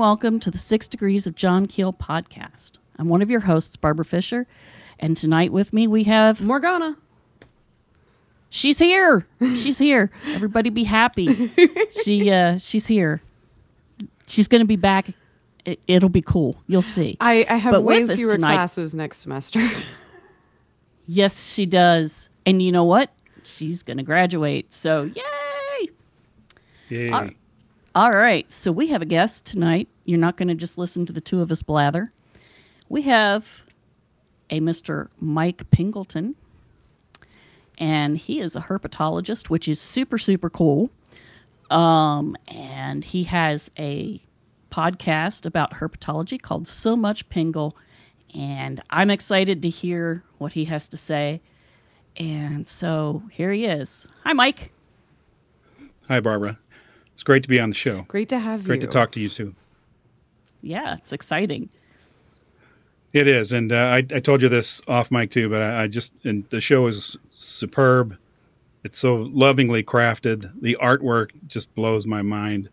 Hello and welcome to the Six Degrees of John Keel podcast. I'm one of your hosts, Barbara Fisher, and tonight with me we have Morgana. she's here. She's here. Everybody be happy. she uh she's here. She's going to be back. It, it'll be cool. You'll see. I, I have But way fewer tonight- classes next semester. Yes, she does. And you know what? She's going to graduate. So, yay! Yay. Uh, All right. So, we have a guest tonight. You're not going to just listen to the two of us blather. We have a Mr. Mike Pingleton, and he is a herpetologist, which is super, super cool. Um, and he has a podcast about herpetology called So Much Pingle. And I'm excited to hear what he has to say. And so here he is. Hi, Mike. Hi, Barbara. It's great to be on the show. Great to have Great you. Great to talk to you too. Yeah, it's exciting. It is, and uh, I, I told you this off mic too, but I, I just and the show is superb. It's so lovingly crafted. The artwork just blows my mind.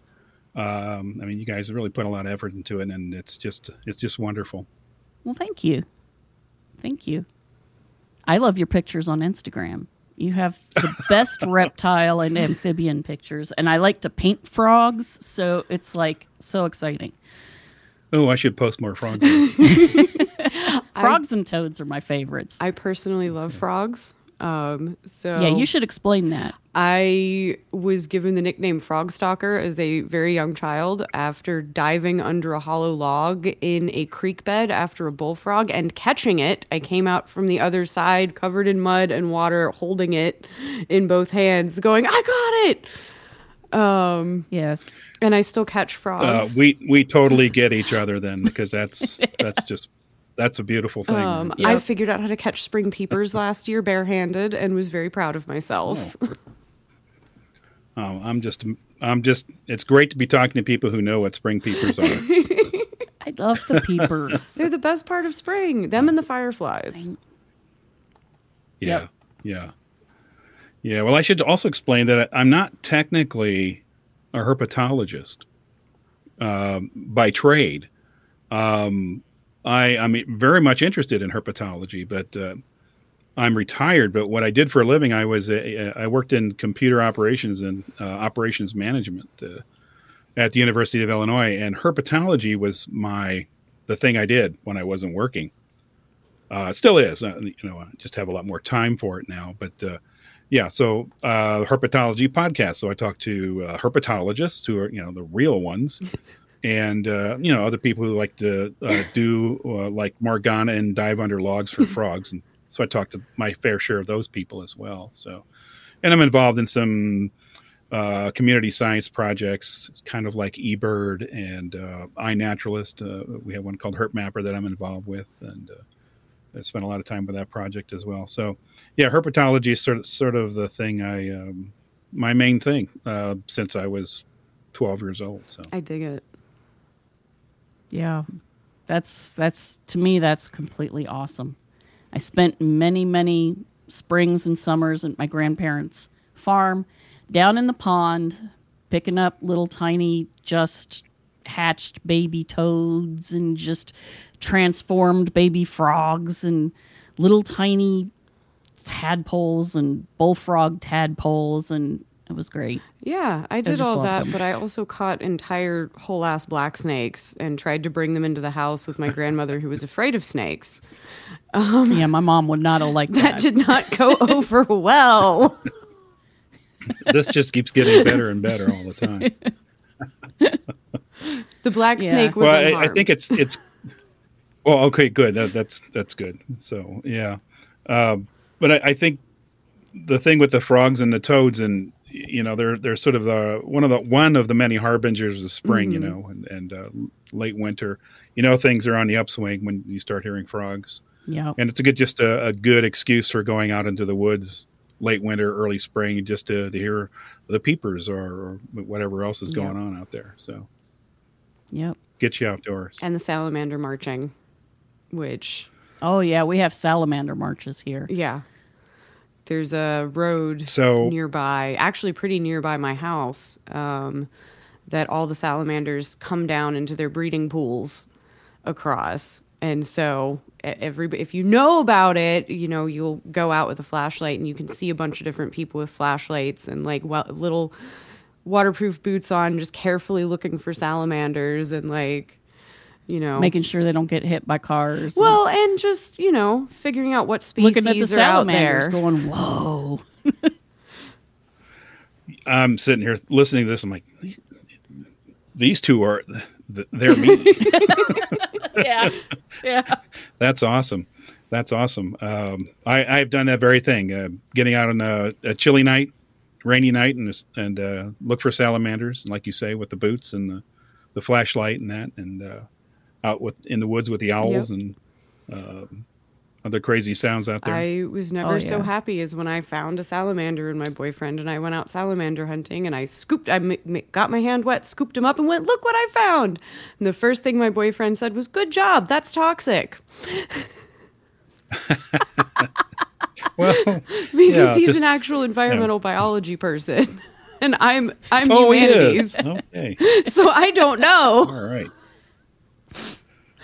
Um, I mean, you guys really put a lot of effort into it, and it's just it's just wonderful. Well, thank you. Thank you. I love your pictures on Instagram. You have the best reptile and amphibian pictures, and I like to paint frogs, so it's like so exciting. Oh, I should post more frogs. Frogs and toads are my favorites. I personally love frogs. Um, so yeah, you should explain that. I was given the nickname Frog Stalker as a very young child after diving under a hollow log in a creek bed after a bullfrog and catching it. I came out from the other side covered in mud and water, holding it in both hands, going, "I got it!" Um, Yes. and I still catch uh, frogs. we we totally get each other then, because that's that's just that's a beautiful thing. Um, Yep. I figured out how to catch spring peepers last year barehanded and was very proud of myself. Oh, I'm just I'm just. It's great to be talking to people who know what spring peepers are. I love the peepers. They're the best part of spring. Them and the fireflies. Yeah, Yep. yeah, yeah. Well, I should also explain that I'm not technically a herpetologist um, by trade. Um, I, I'm very much interested in herpetology, but uh, I'm retired. But what I did for a living, I was a, I worked in computer operations and uh, operations management uh, at the University of Illinois, and herpetology was my the thing I did when I wasn't working. Uh, still is. Uh, you know, I just have a lot more time for it now. But uh, yeah, so uh, herpetology podcast. So I talk to uh, herpetologists who are you know the real ones, and uh, you know other people who like to uh, do uh, like Morgana and dive under logs for frogs. And so I talk to my fair share of those people as well. So, and I'm involved in some uh, community science projects, kind of like eBird and uh, iNaturalist. Uh, we have one called Herp Mapper that I'm involved with, and uh, I spent a lot of time with that project as well. So, yeah, herpetology is sort of sort of the thing I um, my main thing uh, since I was 12 years old. So, I dig it. Yeah. That's that's to me that's completely awesome. I spent many many springs and summers at my grandparents' farm down in the pond picking up little tiny just hatched baby toads and just transformed baby frogs and little tiny tadpoles and bullfrog tadpoles and it was great. Yeah, I did just all that, them. but I also caught entire whole ass black snakes and tried to bring them into the house with my grandmother who was afraid of snakes. yeah, my mom would not have liked That that. did not go over well. this just keeps getting better and better all the time. The black Yeah. snake was well, I, I think it's it's. Well, okay, good. That, that's that's good. So yeah, um, but I, I think the thing with the frogs and the toads, and you know, they're they're sort of the one of the one of the many harbingers of spring. You know, and and uh, late winter. You know, things are on the upswing when you start hearing frogs, Yeah. and it's a good just a, a good excuse for going out into the woods late winter, early spring, just to, to hear the peepers or, or whatever else is Yeah. going on out there. So Yep. get you outdoors. and the salamander marching, which Oh yeah, we have salamander marches here. yeah, there's a road So nearby, actually pretty nearby my house, um, that all the salamanders come down into their breeding pools across. And so every if you know about it, you know you'll go out with a flashlight and you can see a bunch of different people with flashlights and like well, little waterproof boots on, just carefully looking for salamanders and like you know making sure they don't get hit by cars. Well, and, and just you know figuring out what species looking at the are salamanders, out there. going whoa. I'm sitting here listening to this. I'm like, these, these two are they're me. yeah, yeah. That's awesome. That's awesome. Um, I, I've done that very thing. Uh, getting out on a, a, chilly night, rainy night, and and uh, look for salamanders, like you say, with the boots and the, the flashlight and that, and uh, out with in the woods with the owls yep. and um, other crazy sounds out there. I was never oh, yeah. so happy as when I found a salamander and my boyfriend and I went out salamander hunting and I scooped, I m- m- got my hand wet, scooped him up and went, look what I found. And the first thing my boyfriend said was, good job, that's toxic. well, because yeah, he's just, an actual environmental yeah. biology person. And I'm I'm oh, humanities. Okay. so I don't know. All right.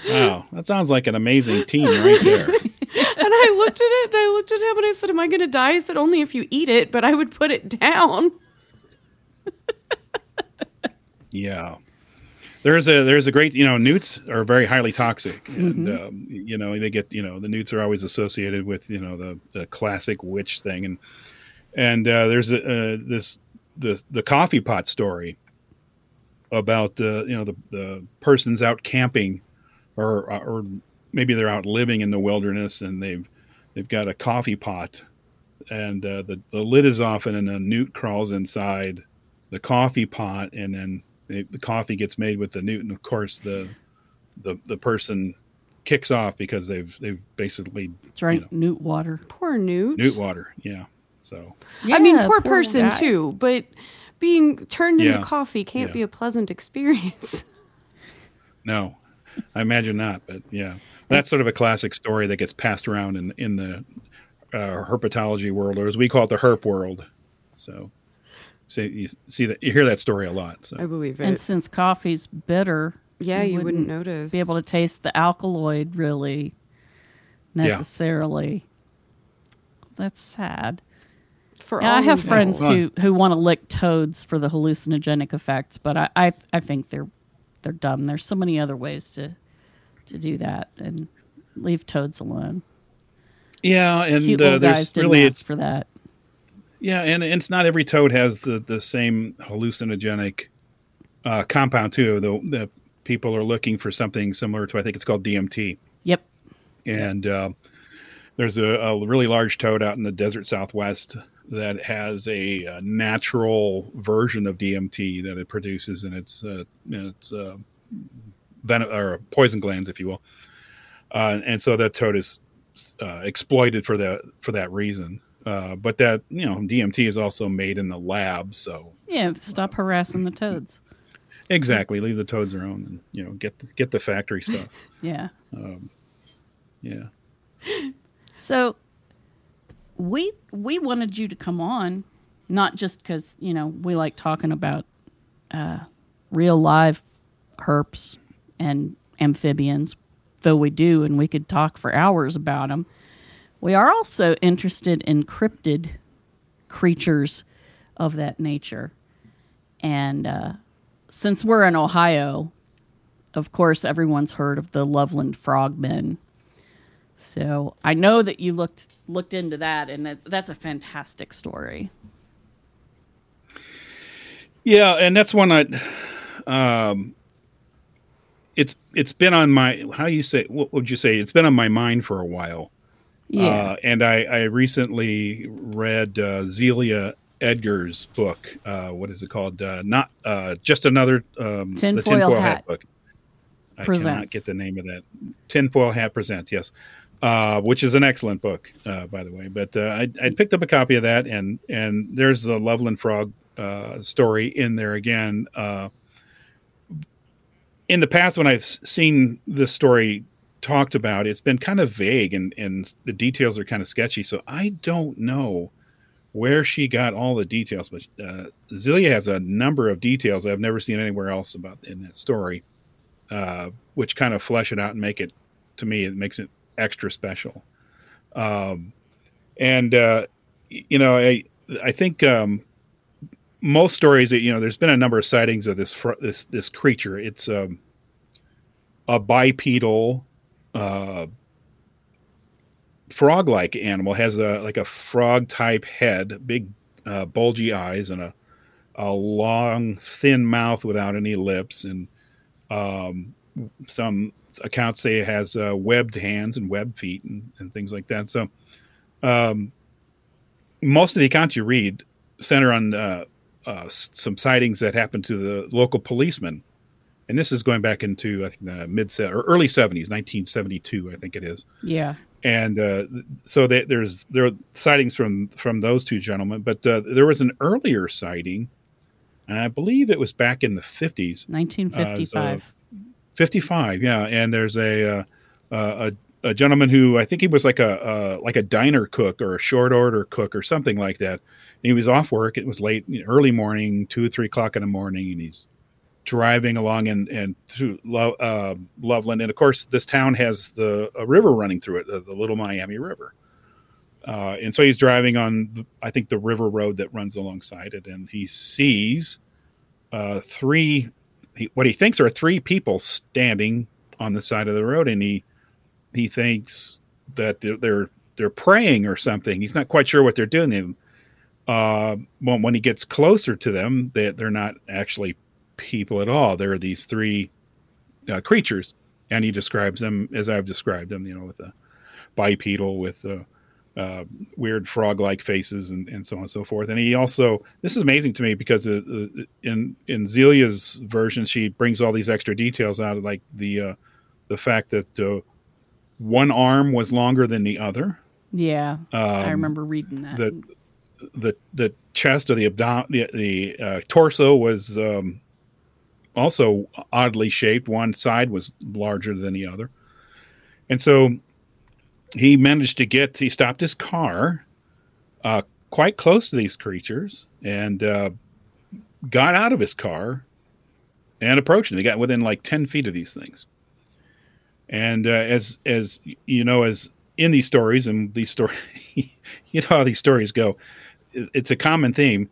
Wow, that sounds like an amazing team right there. and I looked at it and I looked at him and I said, Am I going to die? He said, Only if you eat it, but I would put it down. yeah. There's a there's a great you know newts are very highly toxic and mm-hmm. um, you know they get you know the newts are always associated with you know the, the classic witch thing and and uh, there's a, uh, this the the coffee pot story about uh, you know the the person's out camping or or maybe they're out living in the wilderness and they've they've got a coffee pot and uh, the the lid is off and a newt crawls inside the coffee pot and then the coffee gets made with the newt and of course the the the person kicks off because they've they've basically drank you know, newt water. Poor newt. Newt water, yeah. So yeah, I mean, poor, poor person guy. too, but being turned into coffee can't yeah. be a pleasant experience. No, I imagine not, but yeah, that's sort of a classic story that gets passed around in in the uh, herpetology world, or as we call it, the herp world. So, see, you see that you hear that story a lot. So I believe it. And since coffee's bitter, yeah, you, you wouldn't, wouldn't, notice. Be able to taste the alkaloid really necessarily. Yeah. That's sad. For yeah, I have friends who who want to lick toads for the hallucinogenic effects, but I, I I think they're they're dumb. There's so many other ways to to do that and leave toads alone. Yeah, and Cute uh, there's really it's for that. Yeah, and, and it's not every toad has the the same hallucinogenic uh, compound too. The the people are looking for something similar to I think it's called DMT. Yep. And uh, there's a, a, really large toad out in the desert southwest that has a, a, natural version of DMT that it produces, and it's uh, it's uh, venom or poison glands, if you will. Uh, and so that toad is uh, exploited for that for that reason. Uh, but that you know DMT is also made in the lab, so yeah. Stop harassing the toads. Exactly. Leave the toads alone, and you know get the, get the factory stuff. yeah. Um, yeah. So we we wanted you to come on, not just because you know we like talking about uh, real live herps and amphibians, though we do, and we could talk for hours about them. We are also interested in cryptid creatures of that nature, and uh, since we're in Ohio, of course, everyone's heard of the Loveland frogmen so I know that you looked looked into that, and that, that's a fantastic story. Yeah, and that's one I. Um, it's it's been on my how you say what would you say it's been on my mind for a while. Yeah, uh, and I, I recently read uh, Zelia Edgar's book. Uh, what is it called? Uh, not uh, just another um, tinfoil, the tinfoil hat. hat book. I presents. cannot get the name of that. Tinfoil Hat presents. Yes, uh, which is an excellent book, uh, by the way. But uh, I, I picked up a copy of that, and and there's the Loveland Frog uh, story in there again. Uh, in the past, when I've seen this story talked about, it's been kind of vague, and and the details are kind of sketchy. So I don't know where she got all the details, but uh, Zelia has a number of details I've never seen anywhere else about in that story, which kind of flesh it out and make it, to me, it makes it extra special. Um, and uh, you know, I I think um, most stories that you know, there's been a number of sightings of this fr- this this creature. It's um, a bipedal. Uh, frog-like animal has a like a frog type head big uh, bulgy eyes and a, a long thin mouth without any lips and um, some accounts say it has uh, webbed hands and webbed feet and, and things like that so um, most of the accounts you read center on uh, uh some sightings that happened to the local policeman and this is going back into I think the mid or early 70s 1972 I think it is Yeah. and uh, so they, there's there are sightings from from those two gentlemen, but uh, there was an earlier sighting, and I believe it was back in the 50s, 1955. 55, yeah. And there's a uh, a, a gentleman who I think he was like a, a like a diner cook or a short order cook or something like that. And he was off work. It was late, early morning, two or three o'clock in the morning, and he's driving along and and through Lo, uh, Loveland, and of course this town has the a river running through it, the, the Little Miami River. Uh, and so he's driving on, I think, the river road that runs alongside it, and he sees uh, three, he, what he thinks are three people standing on the side of the road, and he he thinks that they're they're, they're praying or something. He's not quite sure what they're doing. And, uh, when, when he gets closer to them, they, they're not actually people at all. There are these three uh, creatures, and he describes them as I've described them. You know, with the bipedal, with the uh, weird frog-like faces, and, and so on and so forth. And he also this is amazing to me because uh, uh in in Zelia's version, she brings all these extra details out, like the uh, the fact that uh, one arm was longer than the other. yeah. I Um, remember reading that. the the the chest or the abdom the, the uh, torso was um, also oddly shaped. One side was larger than the other, and so he managed to get. He stopped his car uh, quite close to these creatures and uh, got out of his car and approached them. He got within like ten feet of these things, and uh, as as you know, as in these stories and these stories, you know how these stories go. It's a common theme.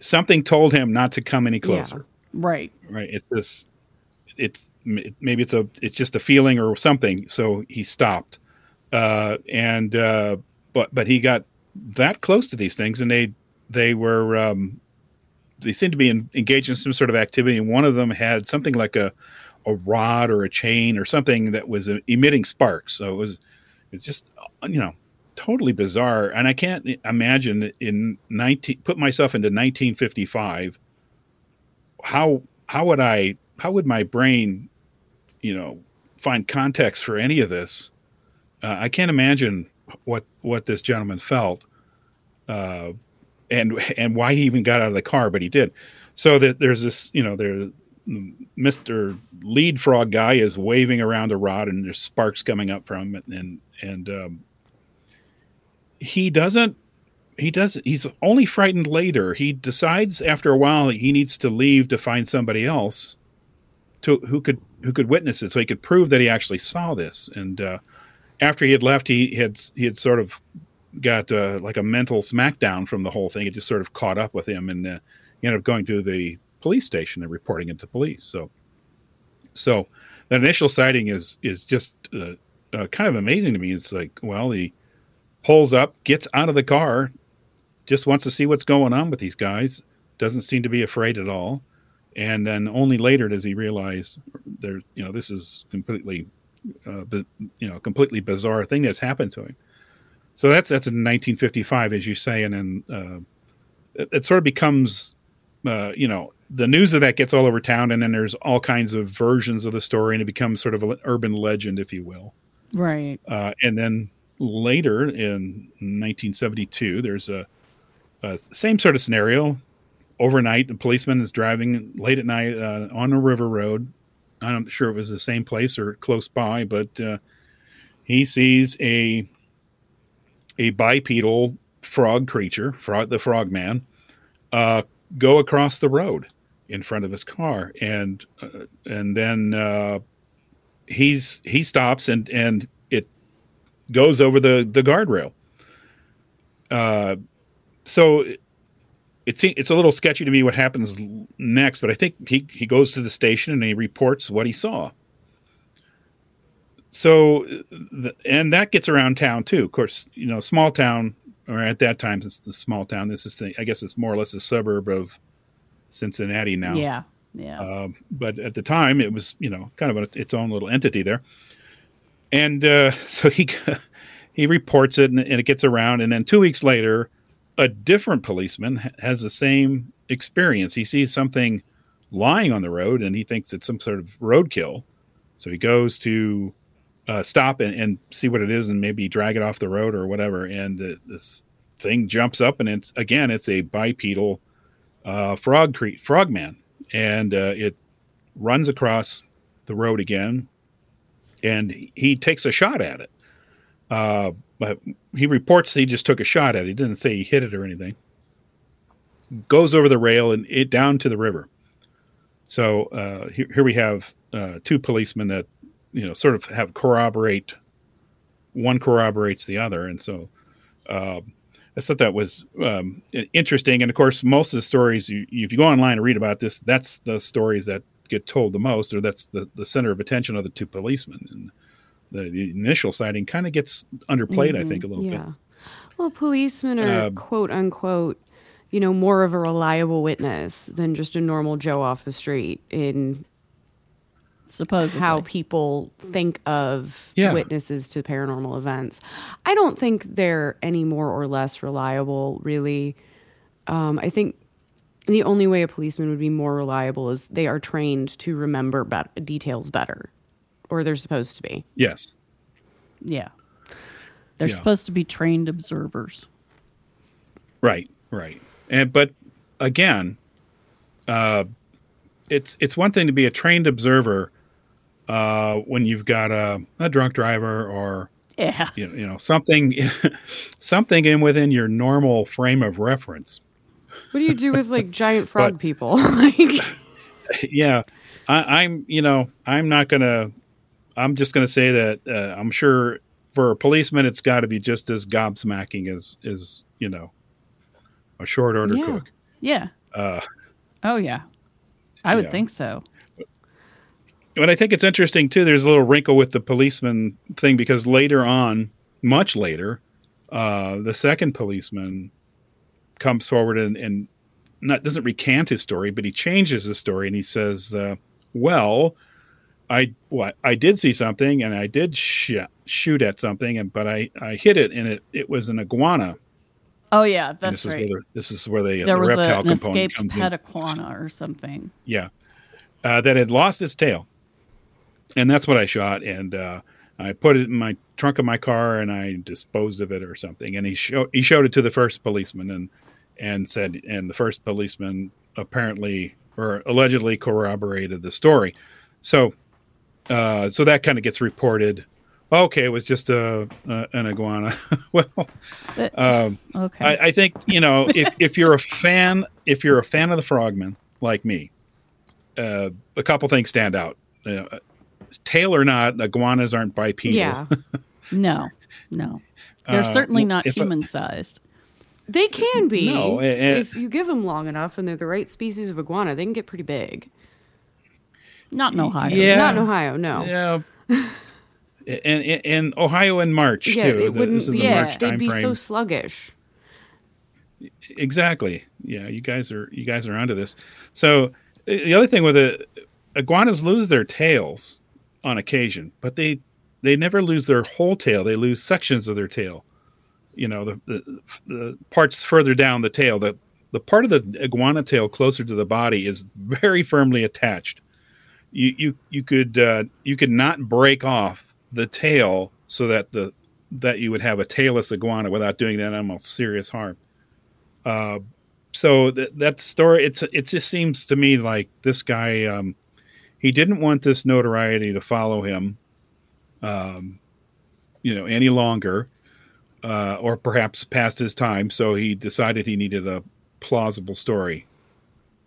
Something told him not to come any Yeah. closer. right. Right? It's this. It's maybe it's a it's just a feeling or something. So he stopped, uh, and uh, but but he got that close to these things, and they they were um, they seemed to be in, engaged in some sort of activity. And one of them had something like a a rod or a chain or something that was uh, emitting sparks. So it was it's just uh, you know totally bizarre and i can't imagine in 19 put myself into 1955 how how would i how would my brain you know find context for any of this uh, i can't imagine what what this gentleman felt uh, and and why he even got out of the car but he did. So that there's this you know there mr lead frog guy is waving around a rod and there's sparks coming up from it and and um, he doesn't he does he's only frightened later. He decides after a while that he needs to leave to find somebody else to who could who could witness it so he could prove that he actually saw this. And uh, after he had left he had he had sort of got uh, like a mental smackdown from the whole thing. It just sort of caught up with him and uh, he ended up going to the police station and reporting it to police. So so that initial sighting is is just uh, uh, kind of amazing to me. It's like well he pulls up gets out of the car just wants to see what's going on with these guys doesn't seem to be afraid at all. And then only later does he realize there you know this is completely uh, you know completely bizarre thing that's happened to him so that's that's in 1955 as you say and then uh, it, it sort of becomes uh, you know the news of that gets all over town and then there's all kinds of versions of the story and it becomes sort of an urban legend if you will Right. uh, and then later in 1972, there's a, a same sort of scenario. Overnight, a policeman is driving late at night uh, on a river road. I'm not sure it was the same place or close by, but uh, he sees a a bipedal frog creature, frog the frog man, uh, go across the road in front of his car, and uh, and then uh, he's he stops and and it goes over the the guardrail. Uh, so it's it's a little sketchy to me what happens next, but I think he he goes to the station and he reports what he saw. So, and that gets around town too. Of course, you know, small town, or at that time, it's a small town. This is, the, I guess, it's more or less a suburb of Cincinnati now. Yeah, yeah. Uh, but at the time, it was, you know, kind of a, its own little entity there. And uh, so he he reports it, and, and it gets around. And then two weeks later, a different policeman has the same experience. He sees something lying on the road, and he thinks it's some sort of roadkill. So he goes to uh, stop and, and, see what it is and maybe drag it off the road or whatever. And uh, this thing jumps up and it's again it's a bipedal uh, frog cre- frogman, and uh, it runs across the road again, and he takes a shot at it. Uh, but he reports he just took a shot at it. He didn't say he hit it or anything. Goes over the rail and it down to the river. So uh, here, here we have two policemen that you know sort of have corroborate one corroborates the other and so uh, i thought that was um, interesting and of course most of the stories you, if you go online and read about this that's the stories that get told the most or that's the, the center of attention of the two policemen and the, the initial sighting kind of gets underplayed mm-hmm. i think a little yeah. bit well policemen are uh, quote unquote you know more of a reliable witness than just a normal joe off the street in supposedly how people think of yeah. witnesses to paranormal events. I don't think they're any more or less reliable, really. Um, I think the only way a policeman would be more reliable is they are trained to remember be- details better, or they're supposed to be. Yes. Yeah. They're yeah. supposed to be trained observers. Right, right. And but again, uh, it's it's one thing to be a trained observer uh, when you've got a, a drunk driver or yeah. you, you know something something in within your normal frame of reference. What do you do with like giant frog but, people? like, yeah, I, am You know, I'm not gonna. I'm just gonna say that uh, I'm sure for a policeman, it's got to be just as gobsmacking as as you know a short order yeah. cook. Yeah. Uh, oh yeah, I would think so but I think it's interesting too. There's a little wrinkle with the policeman thing because later on, much later, uh, the second policeman comes forward and, and not doesn't recant his story, but he changes his story and he says, uh, "Well, I what I did see something and I did sh- shoot at something, and but I I hit it and it it was an iguana." Oh yeah, that's this right. Is the, this is where the, there the was reptile a, an component escaped pet iguana or something. Yeah, uh, that had lost its tail and that's what I shot. And uh, I put it in my trunk of my car and I disposed of it or something. And he showed he showed it to the first policeman and and said, and the first policeman apparently or allegedly corroborated the story. So uh, so that kind of gets reported. Okay, it was just a, a an iguana. well, um, okay. I, I, think you know if if you're a fan if you're a fan of the Frogman like me, uh, a couple things stand out. Uh, tail or not, iguanas aren't bipedal. Yeah. no, no. They're uh, certainly not human sized. They can be. No, if you give them long enough and they're the right species of iguana, they can get pretty big. Not in Ohio. Yeah. Not in Ohio, no. Yeah. and in Ohio in March yeah, too. It wouldn't, yeah, they'd be frame. so sluggish. Exactly. Yeah, you guys are you guys are onto this. So the other thing with the iguanas lose their tails on occasion, but they they never lose their whole tail. They lose sections of their tail. You know, the the, the parts further down the tail. The the part of the iguana tail closer to the body is very firmly attached. You you you could uh, you could not break off the tail so that the that you would have a tailless iguana without doing that animal serious harm. Uh, so that that story it's it just seems to me like this guy um, he didn't want this notoriety to follow him, um, you know, any longer. uh, or perhaps past his time. So he decided he needed a plausible story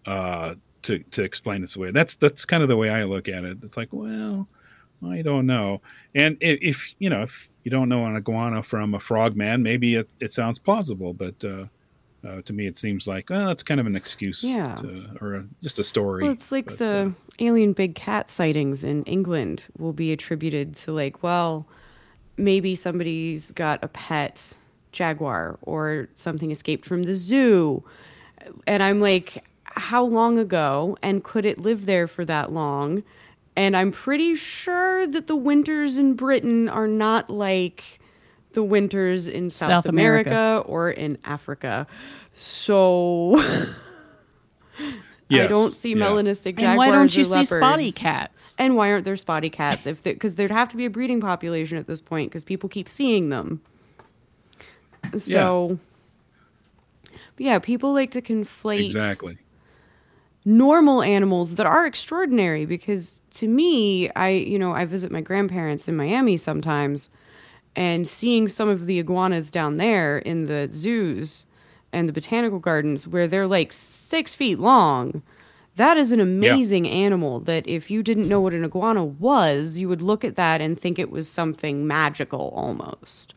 uh, to to explain this away. That's that's kind of the way I look at it. It's like, well, I don't know. And if, if you know, if you don't know an iguana from a frogman, maybe it, it sounds plausible, but. Uh, uh, to me, it seems like well, that's kind of an excuse, Yeah. to, or a, just a story. Well, it's like but, the uh, alien big cat sightings in England will be attributed to like, well, maybe somebody's got a pet jaguar or something escaped from the zoo. And I'm like, how long ago? And could it live there for that long? And I'm pretty sure that the winters in Britain are not like the winters in South, South America. America or in Africa. So I don't see yeah. melanistic jaguars And why don't you or see spotty cats? And why aren't there spotty cats? If because there'd have to be a breeding population at this point because people keep seeing them. So, but yeah, people like to conflate exactly. Normal animals that are extraordinary because to me, I you know I visit my grandparents in Miami sometimes, and seeing some of the iguanas down there in the zoos and the botanical gardens where they're like six feet long. That is an amazing animal that if you didn't know what an iguana was, you would look at that and think it was something magical almost.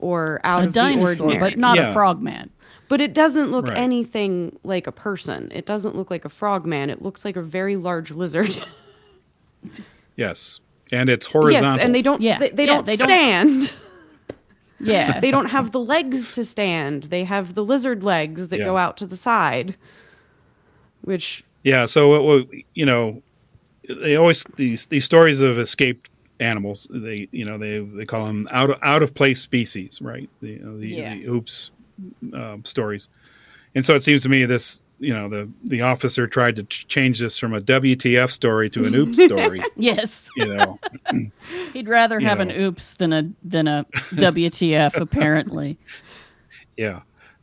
Or out A of dinosaur, the ordinary. but not Yeah. a frogman. But it doesn't look Right. anything like a person. It doesn't look like a frogman. It looks like a very large lizard. Yes, and it's horizontal. yes, and they don't. Yeah, They, they yeah, don't they don't- stand. Yeah. they don't have the legs to stand. They have the lizard legs that Yeah. go out to the side. Which Yeah, so it, will- you know, they always these these stories of escaped animals. They you know they they call them out of, out of place species, right? The you know, the, Yeah. the oops um, stories, and so it seems to me this you know the the officer tried to ch- change this from a WTF story to an oops story. yes. You know, He'd rather have an oops than a than a WTF apparently. yeah.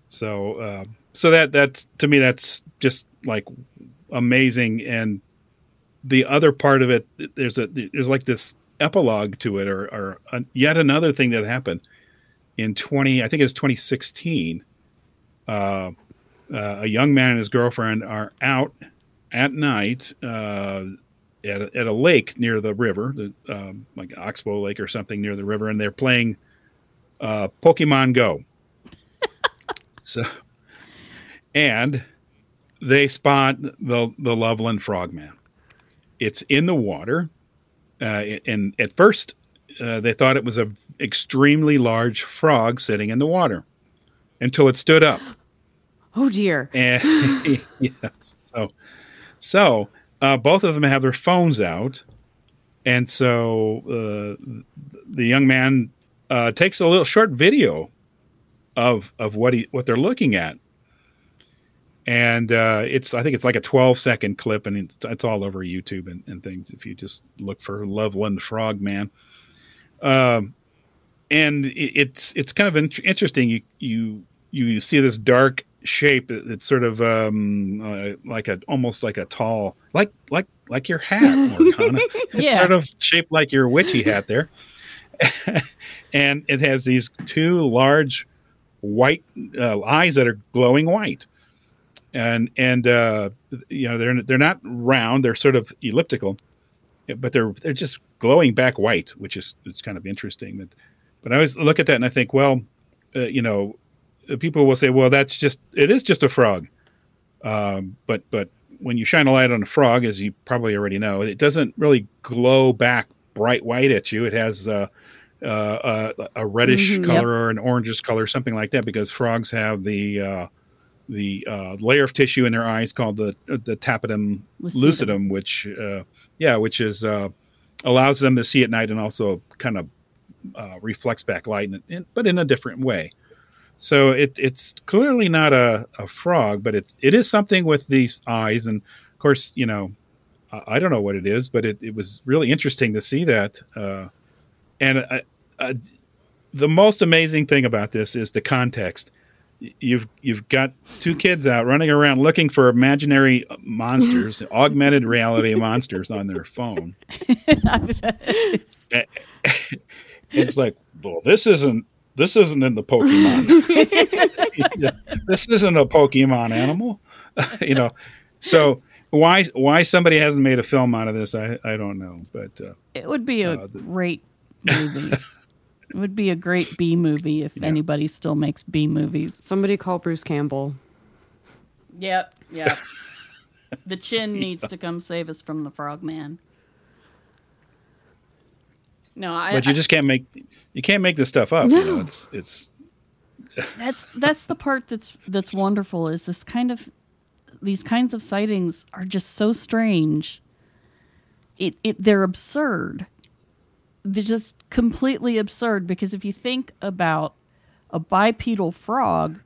So uh, so that that's to me that's just like amazing and the other part of it there's a there's like this epilogue to it or, or uh, yet another thing that happened in 20 i think it was 2016 uh, uh, a young man and his girlfriend are out at night uh, at, a, at a lake near the river the, um, like oxbow lake or something near the river and they're playing uh, pokemon go so and they spot the the Loveland frogman. It's in the water, uh, and at first uh, they thought it was a extremely large frog sitting in the water, until it stood up. oh dear. And yes, so so uh, both of them have their phones out, and so uh, the young man uh, takes a little short video of of what he what they're looking at, and uh, it's I think it's like a twelve second clip, and it's, it's all over YouTube and, and things. If you just look for Loveland Frogman, um, and it, it's it's kind of in- interesting. You you you see this dark shape that- that's sort of um, uh, like a almost like a tall like like like your hat, Morgana. It's sort of shaped like your witchy hat there, and it has these two large white uh, eyes that are glowing white, and and uh, you know they're they're not round; they're sort of elliptical, but they're they're just glowing back white, which is it's kind of interesting. But but I always look at that and I think, well, uh, you know, uh, people will say, well, that's just it is just a frog, um, but but when you shine a light on a frog, as you probably already know, it doesn't really glow back bright white at you. It has uh, uh, a, a reddish Mhm. color or an orangish color, something like that, because frogs have the uh, the uh, layer of tissue in their eyes called the the tapetum Lucidum. lucidum, which uh, yeah, which is uh, allows them to see at night and also kind of uh, reflects back light, in, in, but in a different way. So it, it's clearly not a, a frog, but it's it is something with these eyes, and of course, you know, I, I don't know what it is, but it, it was really interesting to see that. Uh, and uh, uh, the most amazing thing about this is the context. You've you've got two kids out running around looking for imaginary monsters, augmented reality monsters on their phone. it's like, well, this isn't this isn't in the Pokemon. this isn't a Pokemon animal, you know. So why why somebody hasn't made a film out of this, I I don't know, but uh, It would be a Uh, great movie. It would be a great B movie if Yeah. anybody still makes B movies. Somebody call Bruce Campbell. Yep, yep. the chin needs to come save us from the frogman. No, I, but you I- just can't make you can't make this stuff up. You know, No. it's it's that's that's the part that's that's wonderful is this kind of these kinds of sightings are just so strange. It it they're absurd. They're just completely absurd because if you think about a bipedal frog,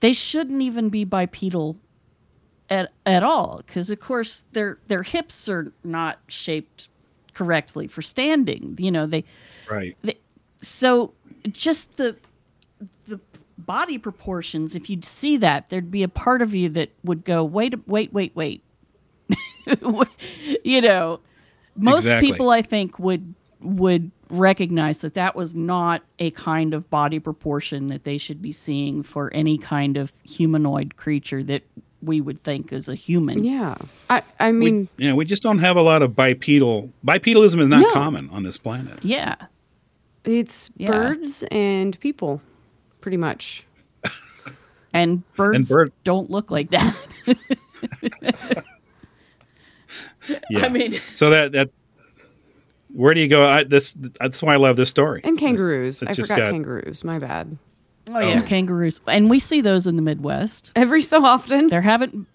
they shouldn't even be bipedal at at all because of course their their hips are not shaped correctly for standing. You know, they right. the- so just the the body proportions if you'd see that there'd be a part of you that would go wait wait wait wait you know most Exactly. people i think would would recognize that that was not a kind of body proportion that they should be seeing for any kind of humanoid creature that we would think is a human Yeah. I I mean, Yeah, we just don't have a lot of bipedal. Bipedalism is not No. common on this planet. yeah it's Yeah. birds and people, pretty much. and birds bird- don't look like that Yeah. i mean so that that where do you go? I, this that's why I love this story. And kangaroos. It's I just forgot got- kangaroos. My bad. Oh yeah, kangaroos, and we see those in the Midwest. Every so often. There haven't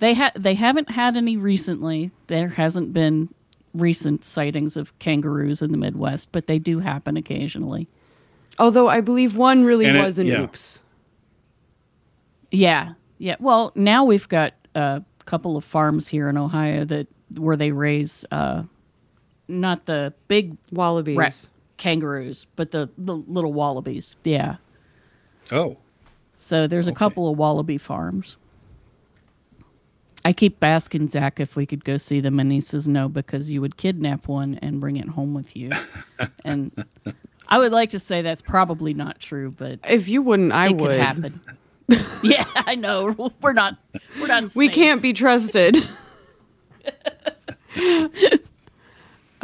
they ha- they haven't had any recently. There hasn't been recent sightings of kangaroos in the Midwest, but they do happen occasionally. Although I believe one really And it- was an yeah. oops. Yeah, yeah. Well, now we've got a couple of farms here in Ohio that where they raise uh, not the big Wallabies. ra- kangaroos, but the, the little wallabies. Yeah. Oh, So there's a couple of wallaby farms. I keep asking Zach if we could go see them, and he says no because you would kidnap one and bring it home with you. and I would like to say that's probably not true, but If you wouldn't, I it would. could happen. yeah, I know. We're not. We're not. We safe. can't be trusted.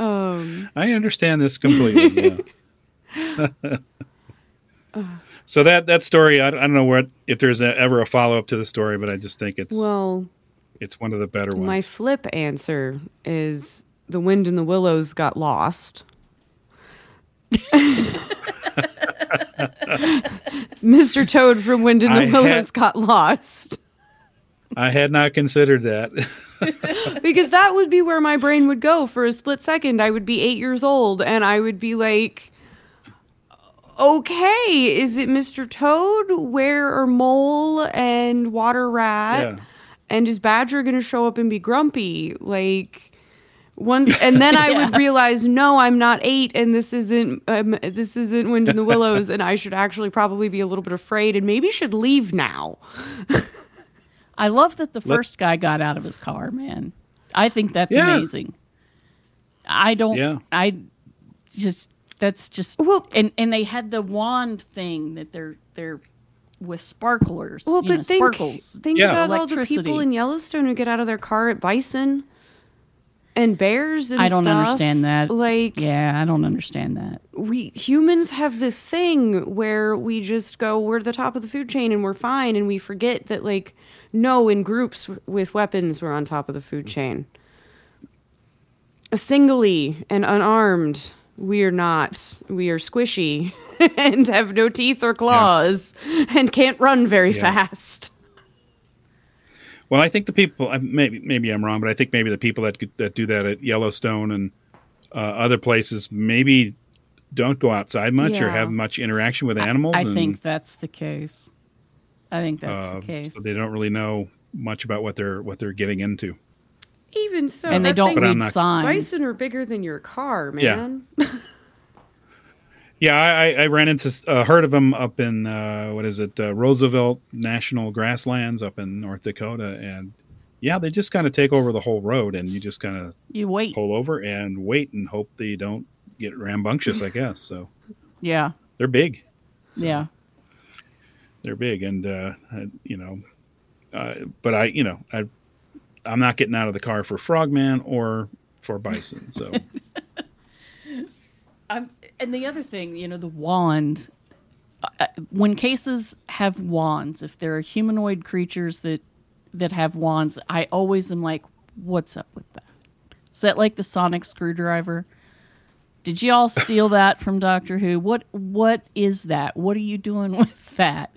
Um, I understand this completely. yeah. so that that story, I, I don't know what if there's a, ever a follow up to the story, but I just think it's well, it's one of the better ones. my flip answer is the wind in the willows got lost. Mr. Toad from Wind in the I had- Willows got lost. I had not considered that. because that would be where my brain would go for a split second. I would be eight years old and I would be like, okay, is it Mr. Toad? Where are Mole and Water Rat? Yeah. And is Badger going to show up and be grumpy? Like, once, and then I would realize, no, I'm not eight, and this isn't um, this isn't Wind in the Willows, and I should actually probably be a little bit afraid, and maybe should leave now. I love that the first guy got out of his car, man. I think that's Yeah. amazing. I don't. Yeah. I just that's just Well- and and they had the wand thing that they're they're with sparklers. Well, but know, think, sparkles. think Yeah. about all the people in Yellowstone who get out of their car at bison and bears and I don't stuff. understand that. Like, Yeah, I don't understand that. we humans have this thing where we just go, we're the top of the food chain and we're fine, and we forget that, like, no, in groups w- with weapons, we're on top of the food chain. Singly and unarmed, we are not. We are squishy and have no teeth or claws and can't run very Yeah. fast. Well, I think the people maybe maybe I'm wrong, but I think maybe the people that that do that at Yellowstone and uh, other places maybe don't go outside much or have much interaction with animals. I and, think that's the case. I think that's uh, the case. so they don't really know much about what they're what they're getting into. Even so, and they don't thing- But read not- signs. Bison are bigger than your car, man. Yeah, I, I- I ran into a herd of them up in uh, what is it, uh, Roosevelt National Grasslands up in North Dakota, and yeah, they just kind of take over the whole road, and you just kind of You wait. pull over and wait and hope they don't get rambunctious. I guess so. Yeah. They're big. So yeah. They're big, and uh, I, you know, uh, but I, you know, I, I'm not getting out of the car for Frogman or for Bison. So I'm, and the other thing, you know, the wand. Uh, when cases have wands, if there are humanoid creatures that that have wands, I always am like, "What's up with that? Is that like the sonic screwdriver? Did you all steal that from Doctor Who? What what is that? What are you doing with that?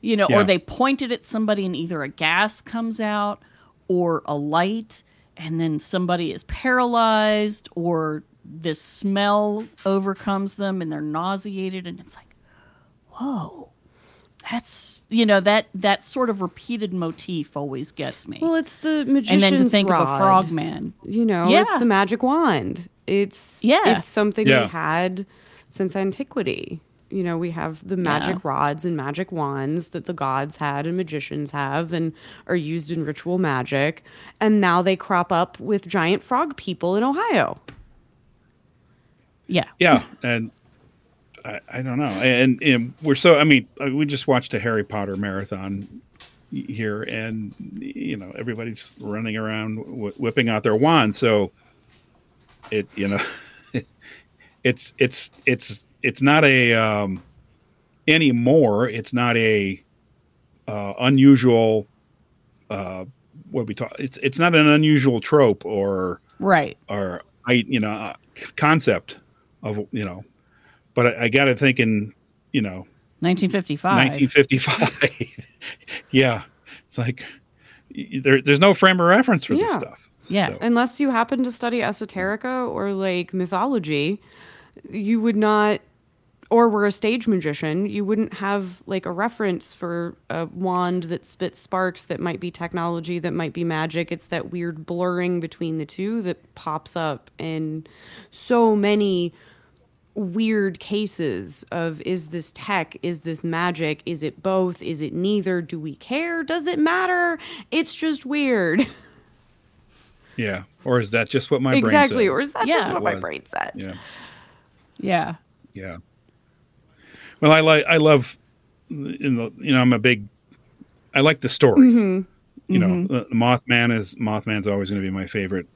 You know, Yeah. or they point it at somebody and either a gas comes out or a light and then somebody is paralyzed or this smell overcomes them and they're nauseated and it's like, whoa. That's you know, that that sort of repeated motif always gets me. Well, it's the and magician's then to think of a rod. frogman. You know, yeah. it's the magic wand. It's Yeah. it's something Yeah. we had since antiquity. You know, we have the magic Yeah. rods and magic wands that the gods had and magicians have and are used in ritual magic. And now they crop up with giant frog people in Ohio. Yeah. yeah, and I, I don't know, and, and we're so. I mean, uh, we just watched a Harry Potter marathon here, and you know, everybody's running around wh- whipping out their wands. So it, you know, it's it's it's it's not a um, anymore. It's not a uh, unusual. Uh, what we talk. It's it's not an unusual trope or Right. or I you know uh, concept of you know, but I, I got to think in you know 1955. 1955. yeah, it's like there, there's no frame of reference for this stuff. Yeah. So, Unless you happen to study esoterica or like mythology, you would not or were a stage magician, you wouldn't have like a reference for a wand that spits sparks that might be technology, that might be magic. It's that weird blurring between the two that pops up in so many weird cases of is this tech is this magic is it both is it neither do we care does it matter it's just weird yeah, or is that just what my exactly brain said? Exactly. Or is that Yeah. just what my brain said said? Yeah, Yeah. yeah. Well, I like I love in the you know I'm a big I like the stories. Mm-hmm. You know, the Mothman is Mothman's always going to be my favorite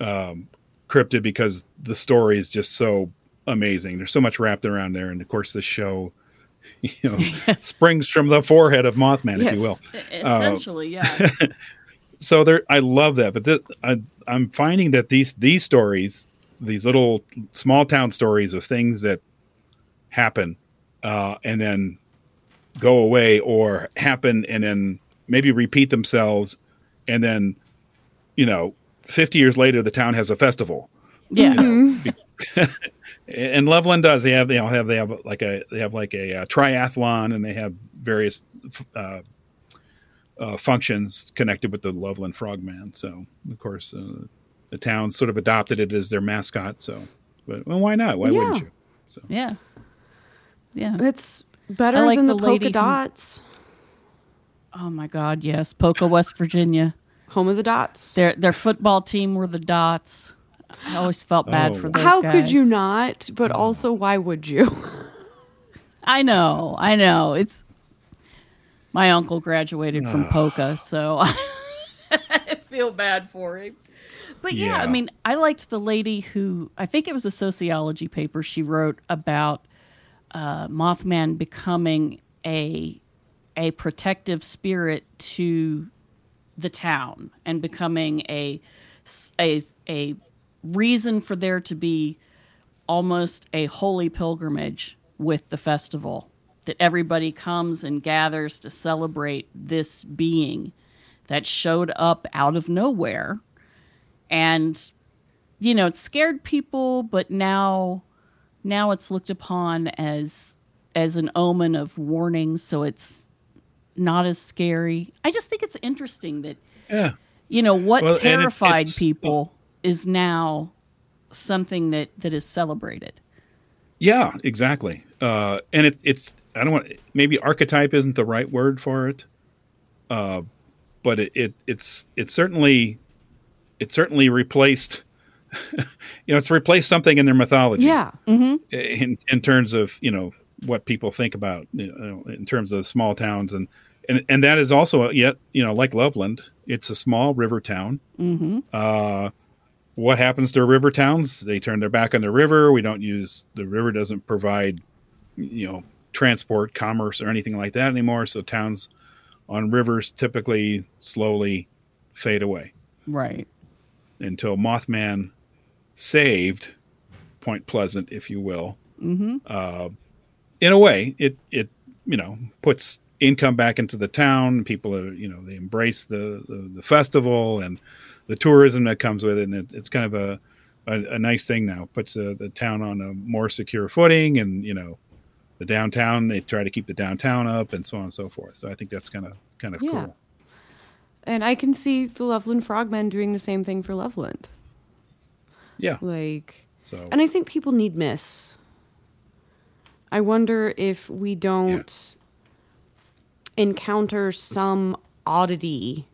um, cryptid because the story is just so amazing. There's so much wrapped around there, and of course, the show, you know, springs from the forehead of Mothman, if you will. Uh, essentially, yeah. So there, I love that. But this, I, I'm finding that these these stories, these little small town stories of things that happen uh, and then go away, or happen and then maybe repeat themselves, and then you know, 50 years later, the town has a festival. Yeah. and Loveland does. They have they all have they have like a they have like a, uh triathlon, and they have various uh, uh, functions connected with the Loveland Frogman. So of course, uh, the town sort of adopted it as their mascot. So, but well, why not? Why wouldn't you? So Yeah. Yeah. it's better like than the the, polka lady who- dots Oh my God, yes. Poca, West Virginia. home of the dots Their their football team were the Dots. I always felt bad Oh. for those how guys. could you not but oh. also why would you I know, I know. It's my uncle graduated from ah. Poca, so I feel bad for him. But yeah, I mean, I liked the lady who I think it was a sociology paper she wrote about uh, Mothman becoming a a protective spirit to the town and becoming a a a reason for there to be almost a holy pilgrimage with the festival that everybody comes and gathers to celebrate this being that showed up out of nowhere. And you know it scared people but now now it's looked upon as as an omen of warning so it's not as scary i just think it's interesting that yeah, you know what Well, it- terrified it's- people is now something that that is celebrated yeah, exactly. Uh, and it, it's I don't want maybe archetype isn't the right word for it, uh, but it, it it's it's certainly it certainly replaced. you know, it's replaced something in their mythology. yeah in in terms of you know what people think about you know, in terms of small towns and and and that is also yet you know like Loveland, it's a small river town. Mm-hmm. Uh, what happens to river towns? They turn their back on the river. We don't use the river doesn't provide you know transport, commerce, or anything like that anymore. So towns on rivers typically slowly fade away Right. until Mothman saved Point Pleasant, if you will. Mm-hmm. Uh, in a way, it it you know puts income back into the town. People are you know they embrace the the, the festival and the tourism that comes with it, and it, it's kind of a, a a nice thing now. Puts uh, the town on a more secure footing, and you know the downtown. They try to keep the downtown up, and so on and so forth. So I think that's kind of kind of Yeah. cool. And I can see the Loveland Frogmen doing the same thing for Loveland. Yeah. Like, So and I think people need myths. I wonder if we don't encounter some oddity,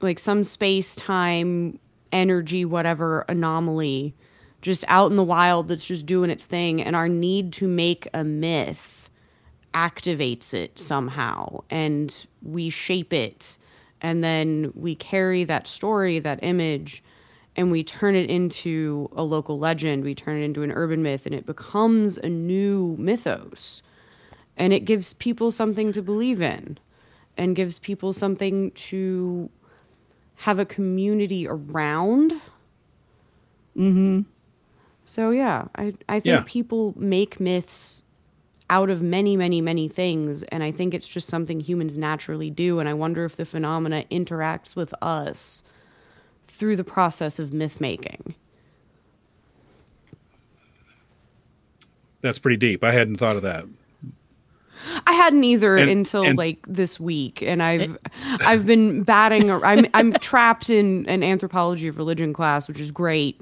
like some space time, energy, whatever anomaly, just out in the wild that's just doing its thing, and our need to make a myth activates it somehow, and we shape it, and then we carry that story, that image, and we turn it into a local legend, we turn it into an urban myth, and it becomes a new mythos. And it gives people something to believe in and gives people something to have a community around. Mm-hmm. So yeah, I I think Yeah. people make myths out of many many many things and I think it's just something humans naturally do and I wonder if the phenomena interacts with us through the process of myth making. that's pretty deep. I hadn't thought of that. I hadn't either And- until and- like this week, and I've I've been batting. I'm I'm trapped in an anthropology of religion class, which is great.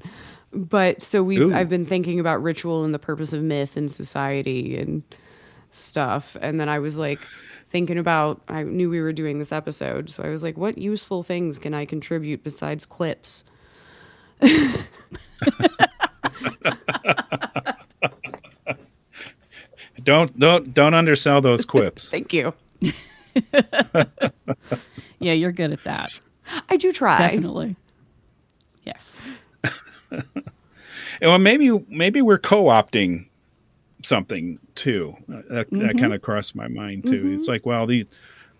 But so we I've been thinking about ritual and the purpose of myth in society and stuff, and then I was like thinking about. I knew we were doing this episode, so I was like, what useful things can I contribute besides quips? Don't don't don't undersell those quips. Thank you. Yeah, you're good at that. I do try. Definitely. Yes. And well, maybe maybe we're co-opting something too. That, that kind of crossed my mind too. It's like, well, these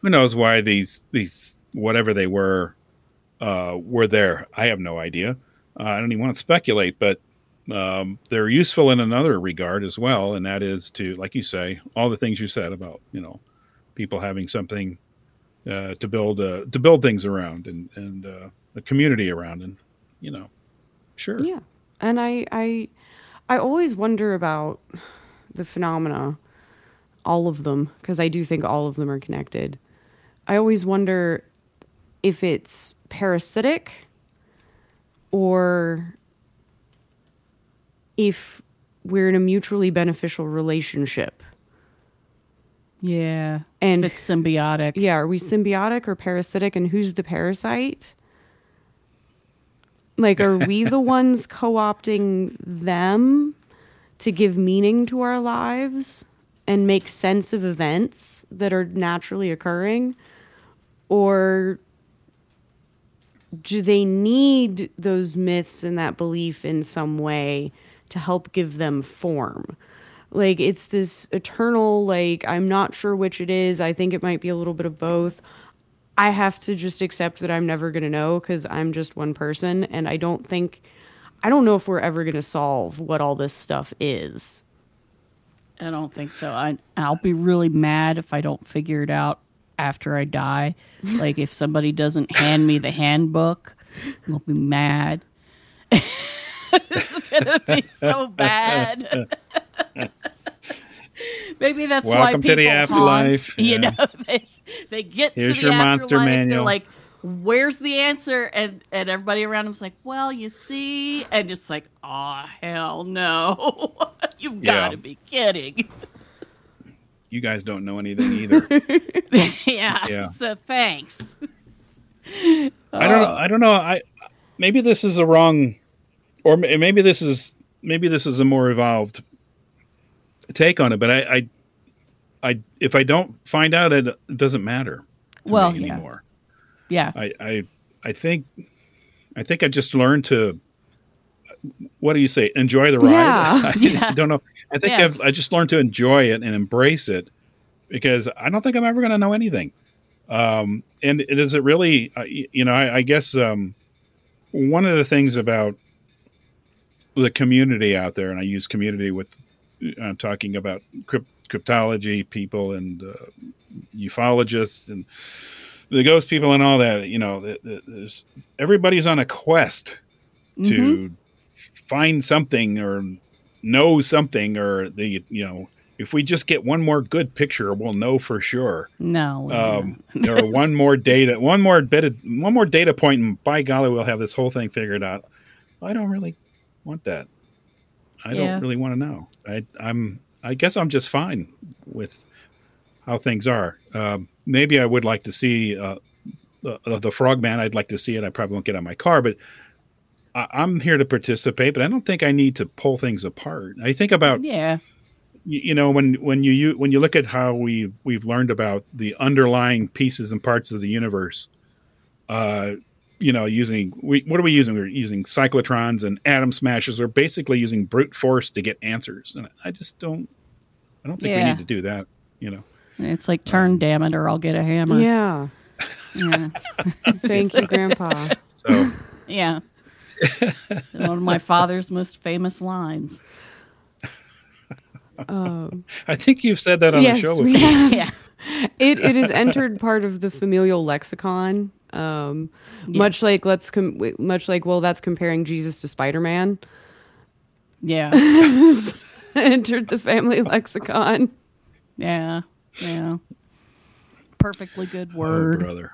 who knows why these these whatever they were uh, were there. I have no idea. Uh, I don't even want to speculate, but um, they're useful in another regard as well, and that is to, like you say, all the things you said about you know people having something uh, to build uh, to build things around and and uh, a community around, and you know, sure, Yeah. And I I I always wonder about the phenomena all of them because I do think all of them are connected. I always wonder if it's parasitic or if we're in a mutually beneficial relationship. Yeah. And it's symbiotic. yeah, are we symbiotic or parasitic and who's the parasite? Like are we the ones co-opting them to give meaning to our lives and make sense of events that are naturally occurring or do they need those myths and that belief in some way to help give them form? Like it's this eternal like I'm not sure which it is. I think it might be a little bit of both. I have to just accept that I'm never going to know cuz I'm just one person and I don't think I don't know if we're ever going to solve what all this stuff is. I don't think so. I I'll be really mad if I don't figure it out after I die. like if somebody doesn't hand me the handbook, I'll be mad. it's gonna be so bad. Maybe that's why people to the haunt, afterlife. You know, they they get Here's to the your monster afterlife, They're manual. like, "Where's the answer?" And and everybody around them's like, "Well, you see," and it's like, "Oh hell no! You've got to be kidding." You guys don't know anything either. yeah. Yeah. So thanks. I don't. I don't know. I maybe this is a wrong, or maybe this is maybe this is a more evolved take on it, but I, I, I if I don't find out, it, doesn't matter Well, yeah. anymore. Yeah. I, I, I think, I think I just learned to. What do you say? Enjoy the ride. Yeah. I Yeah. don't know. I think Yeah. I've, I just learned to enjoy it and embrace it because I don't think I'm ever going to know anything. Um, and it is it really, uh, you know, I, I guess um, one of the things about the community out there, and I use community with, I'm talking about crypt, cryptology people and uh, ufologists and the ghost people and all that. You know, th- th- there's, everybody's on a quest to find something or know something or the you know if we just get one more good picture we'll know for sure No. um or one more data one more bit of one more data point and by golly we'll have this whole thing figured out i don't really want that i Yeah. don't really want to know i i'm i guess i'm just fine with how things are um maybe i would like to see uh the, the frogman i'd like to see it. I probably won't get on my car but I, i'm here to participate but i don't think i need to pull things apart. I think about yeah. you, you know when when you, you when you look at how we we've learned about the underlying pieces and parts of the universe uh you know using we what are we using? We're using cyclotrons and atom smashes. we're basically using brute force to get answers. And i just don't i don't think we need to do that you know It's like turn, damn it, or I'll get a hammer. Yeah. Yeah. Thank you, Grandpa. so Yeah. One of my father's most famous lines. Um, i think you've said that on yes, the show we before have. Yeah. It it has entered part of the familial lexicon. Um, Much like let's com- much like well, that's comparing Jesus to Spider Man. Yeah. entered the family lexicon. Yeah. Yeah. Perfectly good Oh, word. brother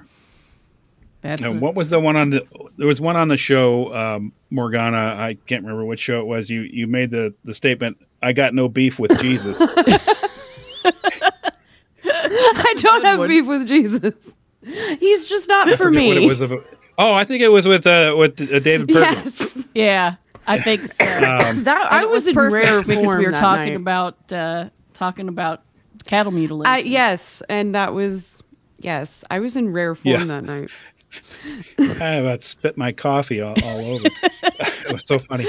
That's Now, a- what was the one on the? There was one on the show, um, Morgana. I can't remember which show it was. You you made the the statement. I got no beef with Jesus. I don't have one. beef with Jesus. He's just not for me. What it was about. Oh, I think it was with uh, with uh, David Perkins. yes, yeah. I think so. Um, that I it was, in perfect rare because form we were talking night. about uh, talking about cattle mutilation. Uh, yes, and that was yes, I was in rare form Yeah. that night. I about spit my coffee all, all over. it was so funny.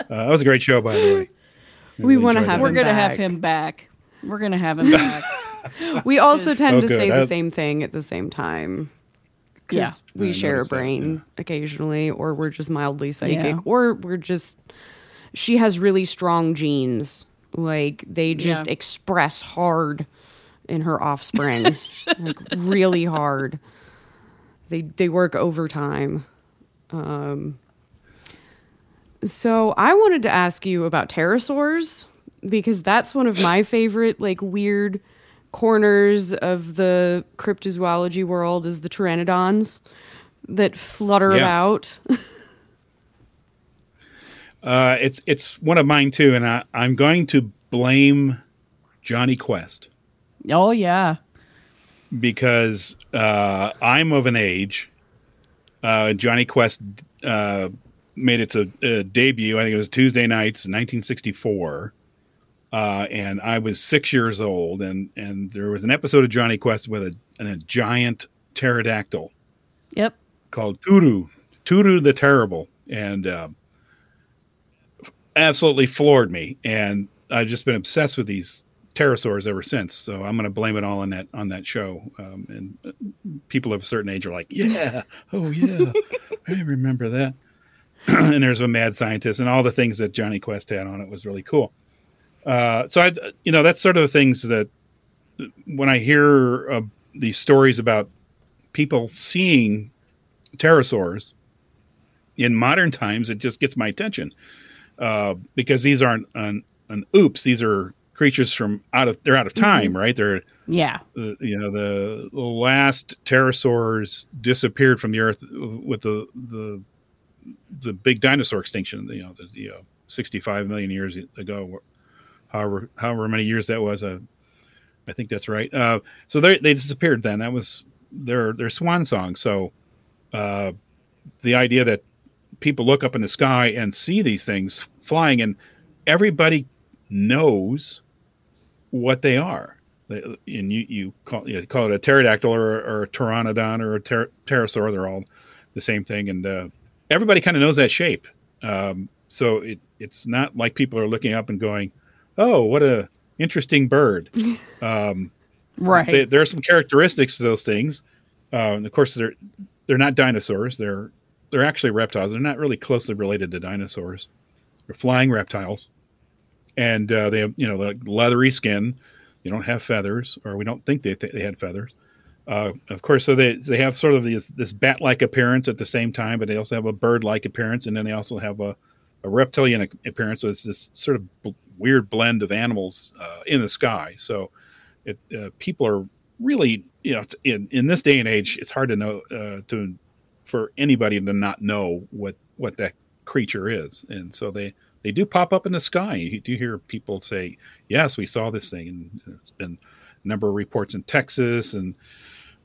Uh, that was a great show, by the way. I We wanna have. We're him gonna have back. him back. We're gonna have him back. We also tend so to say good. the same thing at the same time. Yeah. We I share a noticed that, brain occasionally, or we're just mildly psychic, Yeah. or we're just. She has really strong genes. Like they just Yeah. express hard in her offspring, like really hard. They they work overtime. Um, so I wanted to ask you about pterosaurs because that's one of my favorite like weird corners of the cryptozoology world is the pteranodons that flutter Yeah. about. Uh, it's it's one of mine too, and I, I'm going to blame Jonny Quest oh yeah. because uh, I'm of an age. Uh, Jonny Quest uh, made its a, a debut. I think it was Tuesday nights, 1964, uh, and I was six years old. and And there was an episode of Jonny Quest with a, and a giant pterodactyl Yep. called Turu, Turu the Terrible, and uh, absolutely floored me. And I've just been obsessed with these pterosaurs ever since. So I'm going to blame it all on that on that show. Um, and uh, people of a certain age are like, "Yeah, oh yeah, I remember that." and there's a mad scientist, and all the things that Jonny Quest had on it was really cool. Uh, so I, you know, that's sort of the things that when I hear uh, these stories about people seeing pterosaurs in modern times, it just gets my attention uh, because these aren't an, an oops. These are creatures from out of they're out of time, right? They're Yeah. uh, you know the, the last pterosaurs disappeared from the earth with the the the big dinosaur extinction. You know, the, the uh, 65 million years ago, however however many years that was. Uh, I think that's right. Uh, so they they disappeared then. That was their their swan song. So uh, the idea that people look up in the sky and see these things flying, and everybody knows what they are. And you, you, call, you call it a pterodactyl or, or a pteranodon or a ter- pterosaur. They're all the same thing. And uh, everybody kind of knows that shape. Um, so it, it's not like people are looking up and going, oh, what a interesting bird. Um, Right. they, there are some characteristics to those things. Uh, and of course, they're they're not dinosaurs. They're they're actually reptiles. They're not really closely related to dinosaurs. They're flying reptiles, and uh, they have you know like leathery skin. You don't have feathers, or we don't think they they had feathers. Uh, of course, so they they have sort of this this bat like appearance at the same time, but they also have a bird like appearance, and then they also have a a reptilian appearance. So it's this sort of b- weird blend of animals uh, in the sky. So it, uh, people are really you know in in this day and age it's hard to know uh, to for anybody to not know what what that creature is and so they they do pop up in the sky you do hear people say yes we saw this thing and it's been a number of reports in texas and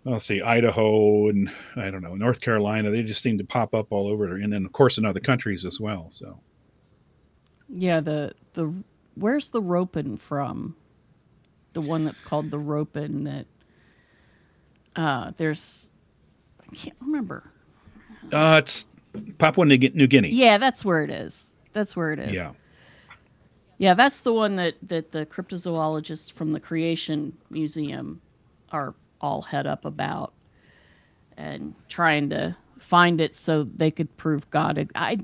I'll say Idaho and I don't know North Carolina. They just seem to pop up all over, there. and then of course in other countries as well. So Yeah, the the where's the ropen from? The one that's called the ropen that uh there's I can't remember. Uh, it's Papua New Guinea. Yeah, that's where it is. That's where it is. yeah, Yeah, that's the one that that the cryptozoologists from the Creation Museum are all head up about and trying to find it so they could prove God. I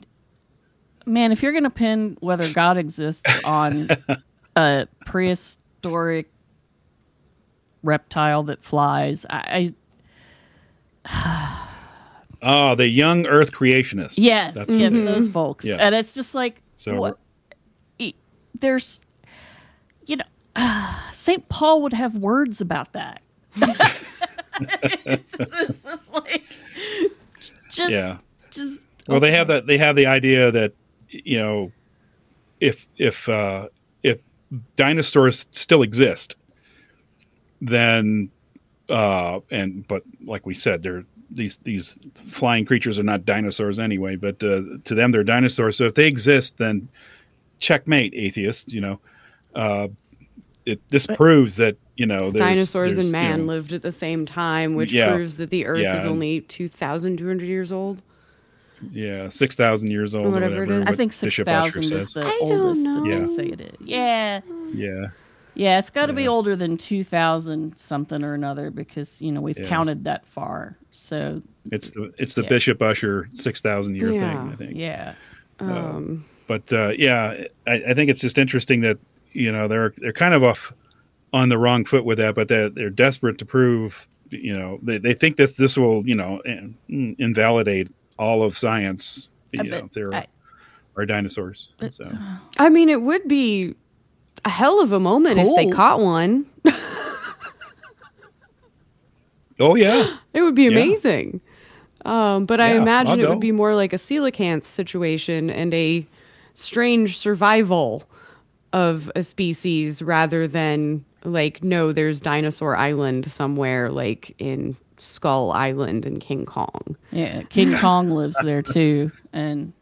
man, if you're going to pin whether God exists on a prehistoric reptile that flies, I, I Oh, the young Earth creationists. yes, That's yes, those folks, Yeah. and it's just like So what there's you know uh, St. Paul would have words about that. it's, it's just like just Yeah. just Well, they have that. They have the idea that you know, if if uh, if dinosaurs still exist, then uh, and but like we said, they're these these flying creatures are not dinosaurs anyway. But uh, to them, they're dinosaurs. So if they exist, then checkmate, atheists. You know, uh, it this proves that you know there's, Dinosaurs there's, and you man know, lived at the same time, which Yeah. proves that the Earth Yeah, is only 2,200 years old. Yeah, six thousand years old, or Whatever whatever. it is. I think six Bishop Ussher thousand is the I don't oldest that know. they say it is. Yeah, Yeah, yeah, it's got to be older than two thousand something or another because you know we've Yeah. counted that far. So it's the it's the Yeah. Bishop Ussher six thousand year Yeah. thing. I think. yeah, Um, but uh, yeah, I, I think it's just interesting that you know they're they're kind of off on the wrong foot with that, but they're, they're desperate to prove you know they, they think that this will you know in, invalidate all of science. You know, bet- there I- are dinosaurs. So I mean, it would be a hell of a moment if they caught one. oh yeah, It would be Yeah. amazing. Um, but I imagine I'll it go. would be more like a coelacanth situation and a strange survival of a species rather than like, no, there's Dinosaur Island somewhere, like in Skull Island and King Kong. yeah. King Kong lives there too, and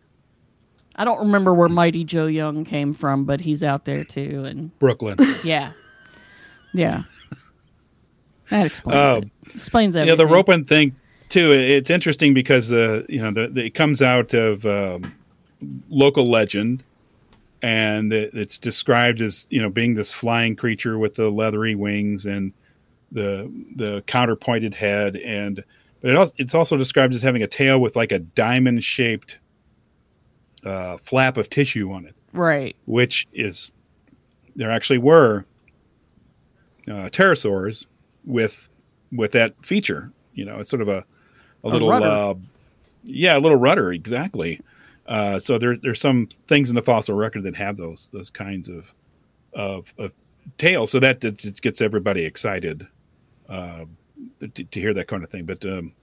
I don't remember where Mighty Joe Young came from, but he's out there too, and Brooklyn. yeah, yeah. That explains it. Explains everything. yeah, the ropen thing too. It's interesting because the you know the, the it comes out of um, local legend, and it, it's described as you know being this flying creature with the leathery wings and the the counterpointed head, and but it also, it's also described as having a tail with like a diamond shaped uh, flap of tissue on it right. which is there actually were uh, pterosaurs with with that feature. You know, it's sort of a a, little uh, yeah, a little rudder exactly. Uh, so there there's some things in the fossil record that have those those kinds of of, of tails. So that, that just gets everybody excited uh, to, to hear that kind of thing. But um,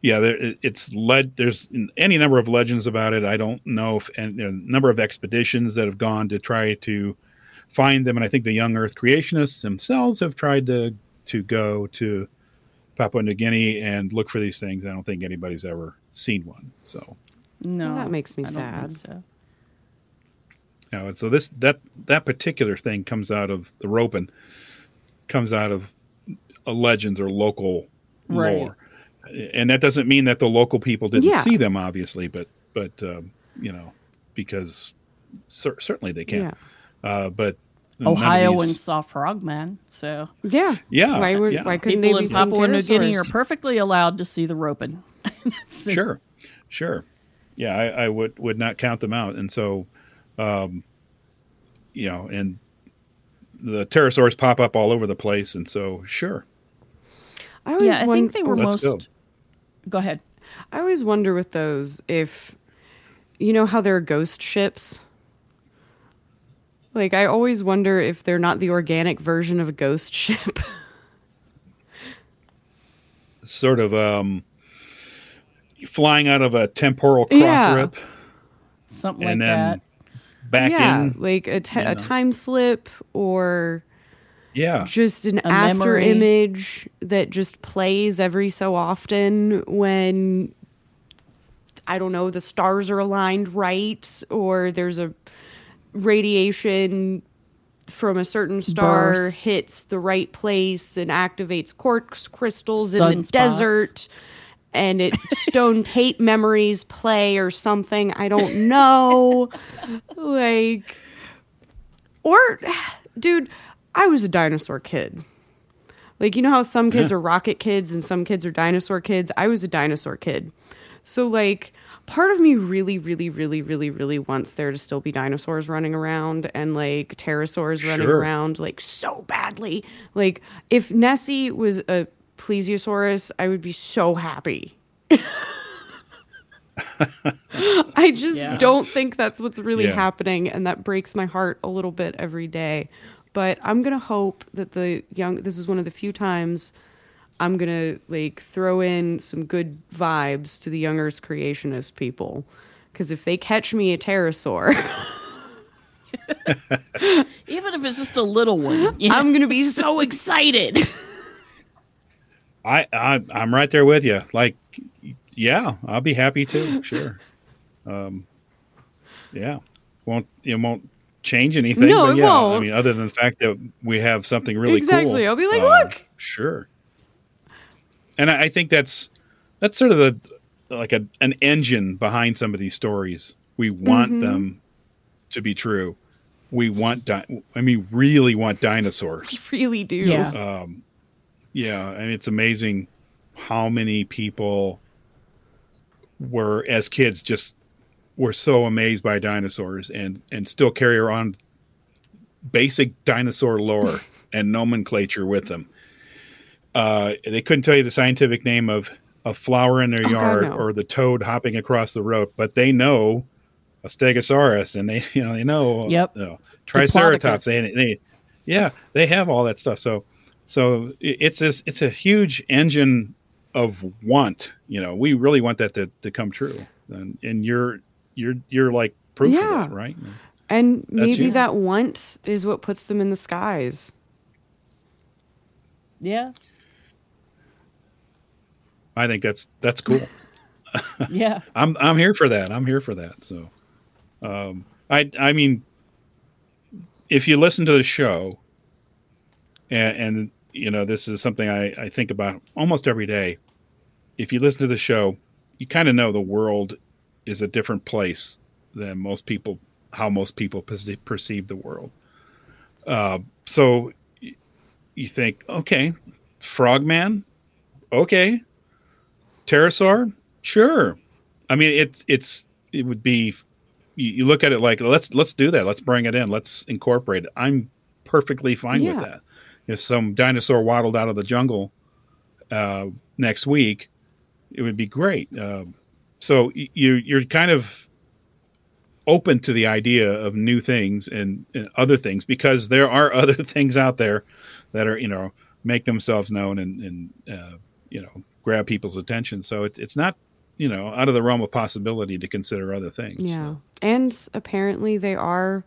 yeah, there, it's led. There's any number of legends about it. I don't know if and a number of expeditions that have gone to try to find them, and I think the young Earth creationists themselves have tried to to go to Papua New Guinea and look for these things. I don't think anybody's ever seen one. So No, that makes me I sad. so. You and so this that that particular thing comes out of the ropen, comes out of legends or local Right. lore, and that doesn't mean that the local people didn't Yeah. see them, obviously, but but um, you know because cer- certainly they can. Uh, but none of Ohioans these- saw Frogman, so Yeah. yeah, Why would yeah. why couldn't people they in be seeing Papua New Guinea are perfectly allowed to see the ropen. sure sure yeah I, I would would not count them out and so um you know and the pterosaurs pop up all over the place and so sure I always Yeah, I think they were Let's most. go. Go ahead. I always wonder with those if you know how there are ghost ships. Like I always wonder if they're not the organic version of a ghost ship. sort of um flying out of a temporal cross Yeah. rip Something like and then that. back yeah, in like a, ti- you a time slip or yeah just an A after memory. image that just plays every so often when I don't know the stars are aligned right or there's a radiation from a certain star Burst. hits the right place and activates quartz crystals in the desert and it stone tape memories play or something. I don't know. Like or dude I was a dinosaur kid. Like you know how some kids Yeah. are rocket kids and some kids are dinosaur kids? I was a dinosaur kid. So like part of me really really really really really wants there to still be dinosaurs running around and like pterosaurs running Sure. around like so badly like if Nessie was a plesiosaurus I would be so happy I just Yeah. don't think that's what's really Yeah. happening, and that breaks my heart a little bit every day. But I'm gonna hope that the young. This is one of the few times I'm gonna like throw in some good vibes to the young Earth creationist people, because if they catch me a pterosaur, Even if it's just a little one. you know? I'm gonna be so excited. I, I i'm right there with you like yeah i'll be happy too sure um yeah won't it won't change anything No, but it yeah i won't. I mean other than the fact that we have something really Exactly. cool Exactly. I'll be like, uh, "Look!" sure and I, I think that's that's sort of the like a an engine behind some of these stories we want Mm-hmm. them to be true we want di- i mean really want dinosaurs We really do. Yeah. yeah, and it's amazing how many people were as kids just were so amazed by dinosaurs and and still carry around basic dinosaur lore and nomenclature with them. Uh, they couldn't tell you the scientific name of a flower in their Oh, God, yard no. or the toad hopping across the road, but they know a stegosaurus and they you know they know Yep. uh, triceratops. They, they yeah they have all that stuff. So so it's this it's a huge engine of want. You know, we really want that to, to come true, and, and you're you're you're like proof Yeah. of that, right? And maybe you. that want is what puts them in the skies. yeah. I think that's that's cool. Yeah. I'm I'm here for that. I'm here for that. So, um, I I mean, if you listen to the show, and, and you know this is something I, I think about almost every day. If you listen to the show, you kind of know the world is a different place than most people how most people perce- perceive the world. Uh, so y- you think, okay, Frogman, okay, Pterosaur, sure. I mean, it's it's it would be. You, you look at it like let's let's do that. Let's bring it in. Let's incorporate it. I'm perfectly fine Yeah. with that. If some dinosaur waddled out of the jungle uh, next week, it would be great. Uh, so you you're kind of open to the idea of new things and, and other things because there are other things out there that are you know make themselves known and and uh, you know grab people's attention. So it's it's not you know out of the realm of possibility to consider other things. Yeah. And apparently they are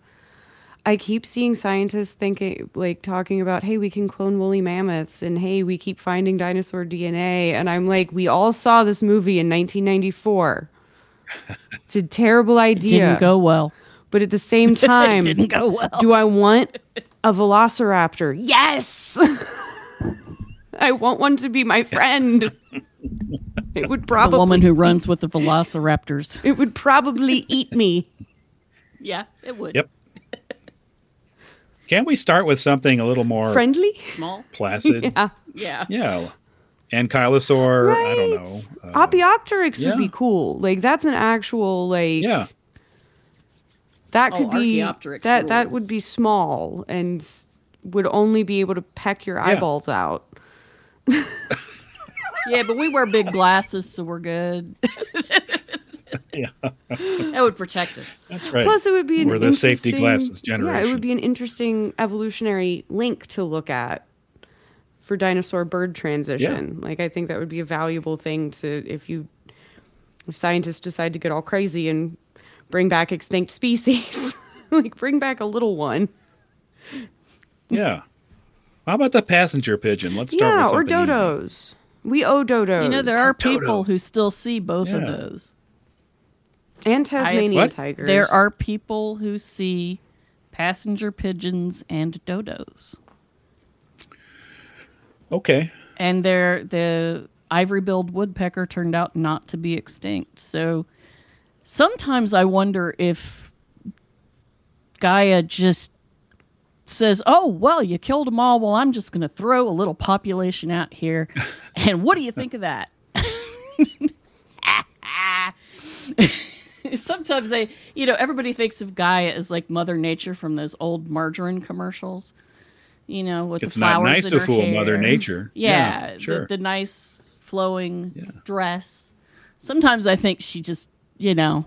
I keep seeing scientists thinking like talking about, hey, we can clone woolly mammoths and hey, we keep finding dinosaur DNA and I'm like, we all saw this movie in 1994. It's a terrible idea. It Didn't go well. But at the same It time, didn't go well. do I want a velociraptor? Yes. I want one to be my friend. It would probably the woman who runs with the velociraptors. it would probably eat me. Yeah, it would. Yep. Can't we start with something a little more Friendly? Small. placid? Yeah. Yeah. Yeah. Ankylosaur, Right. I don't know. Uh, Opiocteryx yeah. would be cool. Like that's an actual like yeah. that Oh, could be Archaeopteryx that that would be small and would only be able to peck your eyeballs out. Yeah, but we wear big glasses, so we're good. Yeah. That would protect us. That's right. Plus, it would be an We're the safety interesting- glasses Yeah, it would be an interesting evolutionary link to look at for dinosaur bird transition. Like, I think that would be a valuable thing to if you if scientists decide to get all crazy and bring back extinct species, like bring back a little one. yeah. How about the passenger pigeon? Let's start yeah, with or something easy. dodos. We owe dodos. You know, there are Dodo. people who still see both of those. and Tasmanian What? tigers. There are people who see passenger pigeons and dodos. Okay. And they're, the ivory-billed woodpecker turned out not to be extinct. So sometimes I wonder if Gaia just says, "Oh, well, you killed them all. Well, I'm just going to throw a little population out here." and what do you think of that? Sometimes they, you know, everybody thinks of Gaia as like Mother Nature from those old margarine commercials. You know, with It's the not flowers nice in to fool hair. Mother Nature. Yeah, Yeah, sure. the, the nice flowing Yeah. dress. Sometimes I think she just, you know,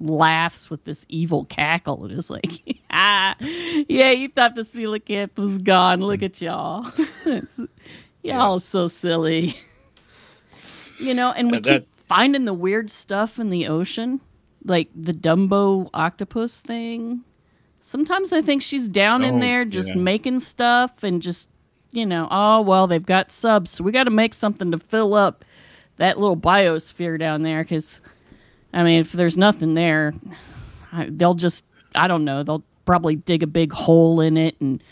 laughs with this evil cackle and is like, yeah, you thought the coelacanth was gone. Look mm. at y'all. y'all so silly. you know, and we that- keep finding the weird stuff in the ocean, like the Dumbo octopus thing. Sometimes I think she's down in Oh, there just yeah. making stuff and just, you know, oh, well, they've got subs, so we got to make something to fill up that little biosphere down there because, I mean, if there's nothing there, I, they'll just, I don't know, they'll probably dig a big hole in it and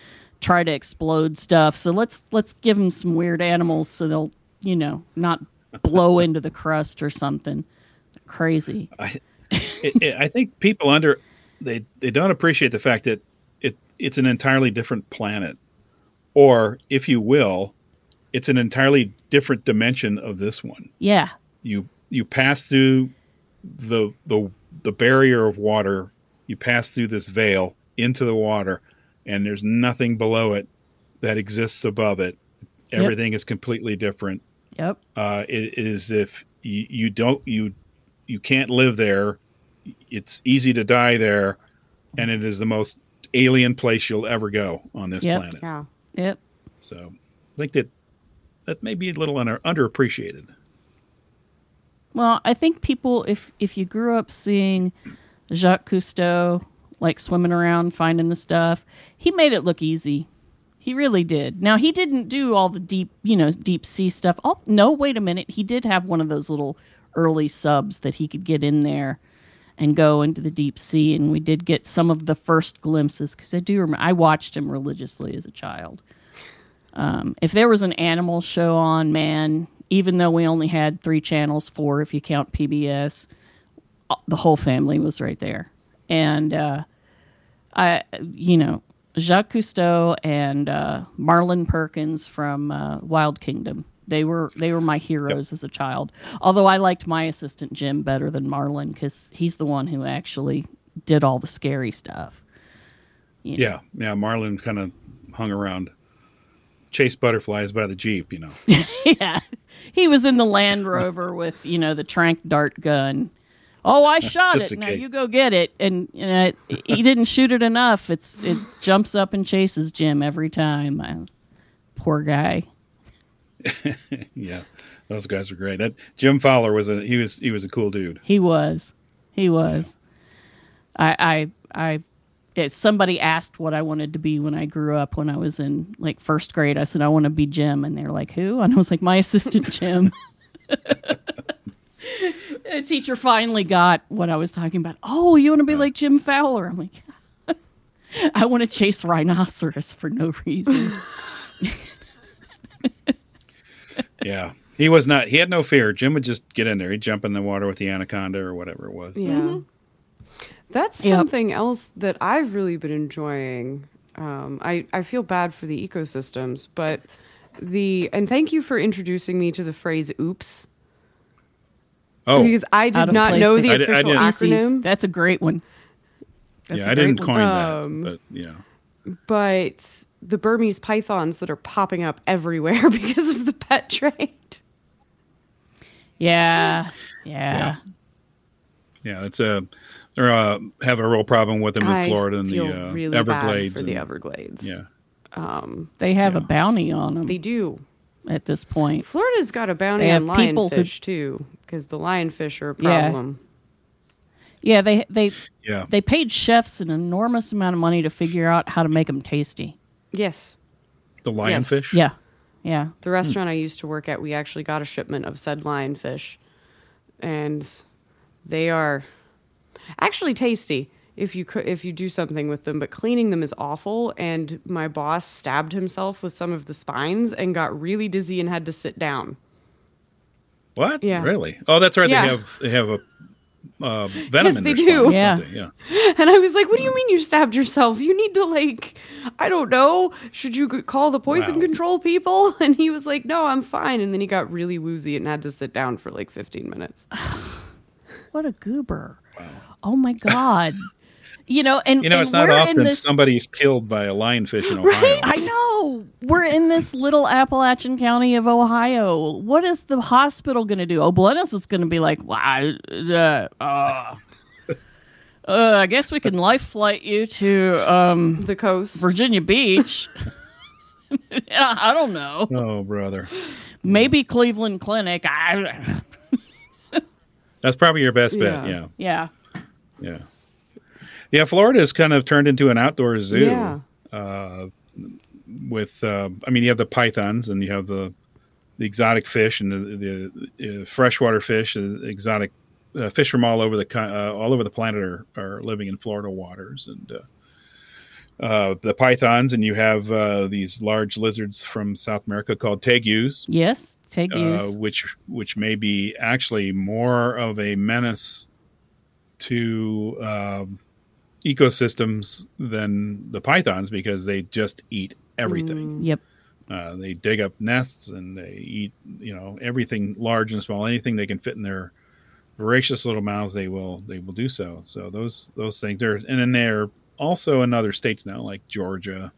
try to explode stuff. So let's let's give them some weird animals so they'll, you know, not blow into the crust or something crazy. I, it, it, I think people under they they don't appreciate the fact that it it's an entirely different planet, or if you will, it's an entirely different dimension of this one. Yeah. You you pass through the the the barrier of water. You pass through this veil into the water, and there's nothing below it that exists above it. Yep. Everything is completely different Yep. uh, it is if you, you don't you you can't live there it's easy to die there and it is the most alien place you'll ever go on this Yep. planet Yeah. Yep. so i think that that may be a little under, underappreciated Well, I think people, if if you grew up seeing Jacques Cousteau like swimming around finding the stuff, he made it look easy. He really did. Now he didn't do all the deep, you know, deep sea stuff. Oh no, wait a minute. He did have one of those little early subs that he could get in there and go into the deep sea, and we did get some of the first glimpses because I do remember I watched him religiously as a child. Um, if there was an animal show on, man, even though we only had three channels, four if you count PBS, uh, the whole family was right there. And uh, I, you know, Jacques Cousteau and uh, Marlin Perkins from uh, Wild Kingdom. They were they were my heroes as a child. Although I liked my assistant Jim better than Marlin because he's the one who actually did all the scary stuff. You know? yeah yeah marlin kind of hung around chased butterflies by the jeep you know yeah. He was in the Land Rover with, you know, the trank dart gun. Oh, I shot it. Now case. you go get it. And you know, he didn't shoot it enough. It's it jumps up and chases Jim every time. Uh, poor guy. yeah those guys were great that jim fowler was a he was he was a cool dude He was. He was. I I I somebody asked what I wanted to be when I grew up when I was in like first grade. I said I want to be Jim and they're like, "Who?" And I was like, "My assistant Jim." the teacher finally got what I was talking about. Oh, you want to be like Jim Fowler? I'm like, I want to chase rhinoceros for no reason. Yeah. He was not. He had no fear. Jim would just get in there. He'd jump in the water with the anaconda or whatever it was. Yeah. That's Yep. something else that I've really been enjoying. Um, I, I feel bad for the ecosystems, but the and thank you for introducing me to the phrase "oops" Oh, because I Out did of not place know the I official didn't. Acronym. That's a great one. That's yeah. a I great didn't one. coin Um, that, but yeah. but the Burmese pythons that are popping up everywhere because of the pet trade. Yeah, yeah. Yeah, it's a they uh, have a real problem with them in I Florida and the uh, really Everglades. bad for the Everglades. yeah, Um, They have a bounty on them they do. At this point. Florida's got a bounty They on have who- lionfish too, because the lionfish are a problem. Yeah, they they yeah. they paid chefs an enormous amount of money to figure out how to make them tasty. Yes. the lionfish. Yeah, yeah. The restaurant I used to work at, we actually got a shipment of said lionfish, and they are actually tasty if you could if you do something with them. But cleaning them is awful. And my boss stabbed himself with some of the spines and got really dizzy and had to sit down. What? Yeah. Really? Oh, that's right. Yeah. They have they have a uh, venom Yes, in they do. Yeah. Yeah. And I was like, "What do you mean you stabbed yourself? You need to like, I don't know. Should you call the poison Wow. control people?" And he was like, "No, I'm fine." And then he got really woozy and had to sit down for like 15 minutes. What a goober! Wow. Oh my god! You know, and You know, and it's not we're in often this, somebody's killed by a lionfish in Ohio. Right? I know we're in this little Appalachian County of Ohio. What is the hospital going to do? O'Bleness is going to be like, well, I, uh, uh, uh, I guess we can life flight you to um, The coast. Virginia Beach. I don't know. Oh, brother. Maybe Cleveland Clinic. I, That's probably your best Yeah. bet. Yeah. yeah. Yeah. Yeah. Florida has kind of turned into an outdoor zoo. Yeah. Uh, with, uh, I mean, you have the pythons and you have the the exotic fish and the, the uh, freshwater fish, uh, exotic uh, fish from all over the uh, all over the planet are, are living in Florida waters, and uh, uh, the pythons, and you have uh, these large lizards from South America called tegus, Yes. Uh, which which may be actually more of a menace to um, ecosystems than the pythons because they just eat everything. Yep. Uh, they dig up nests and they eat, you know, everything large and small. Anything they can fit in their voracious little mouths, they will they will do so. So those those things are, and then they're also in other states now, like Georgia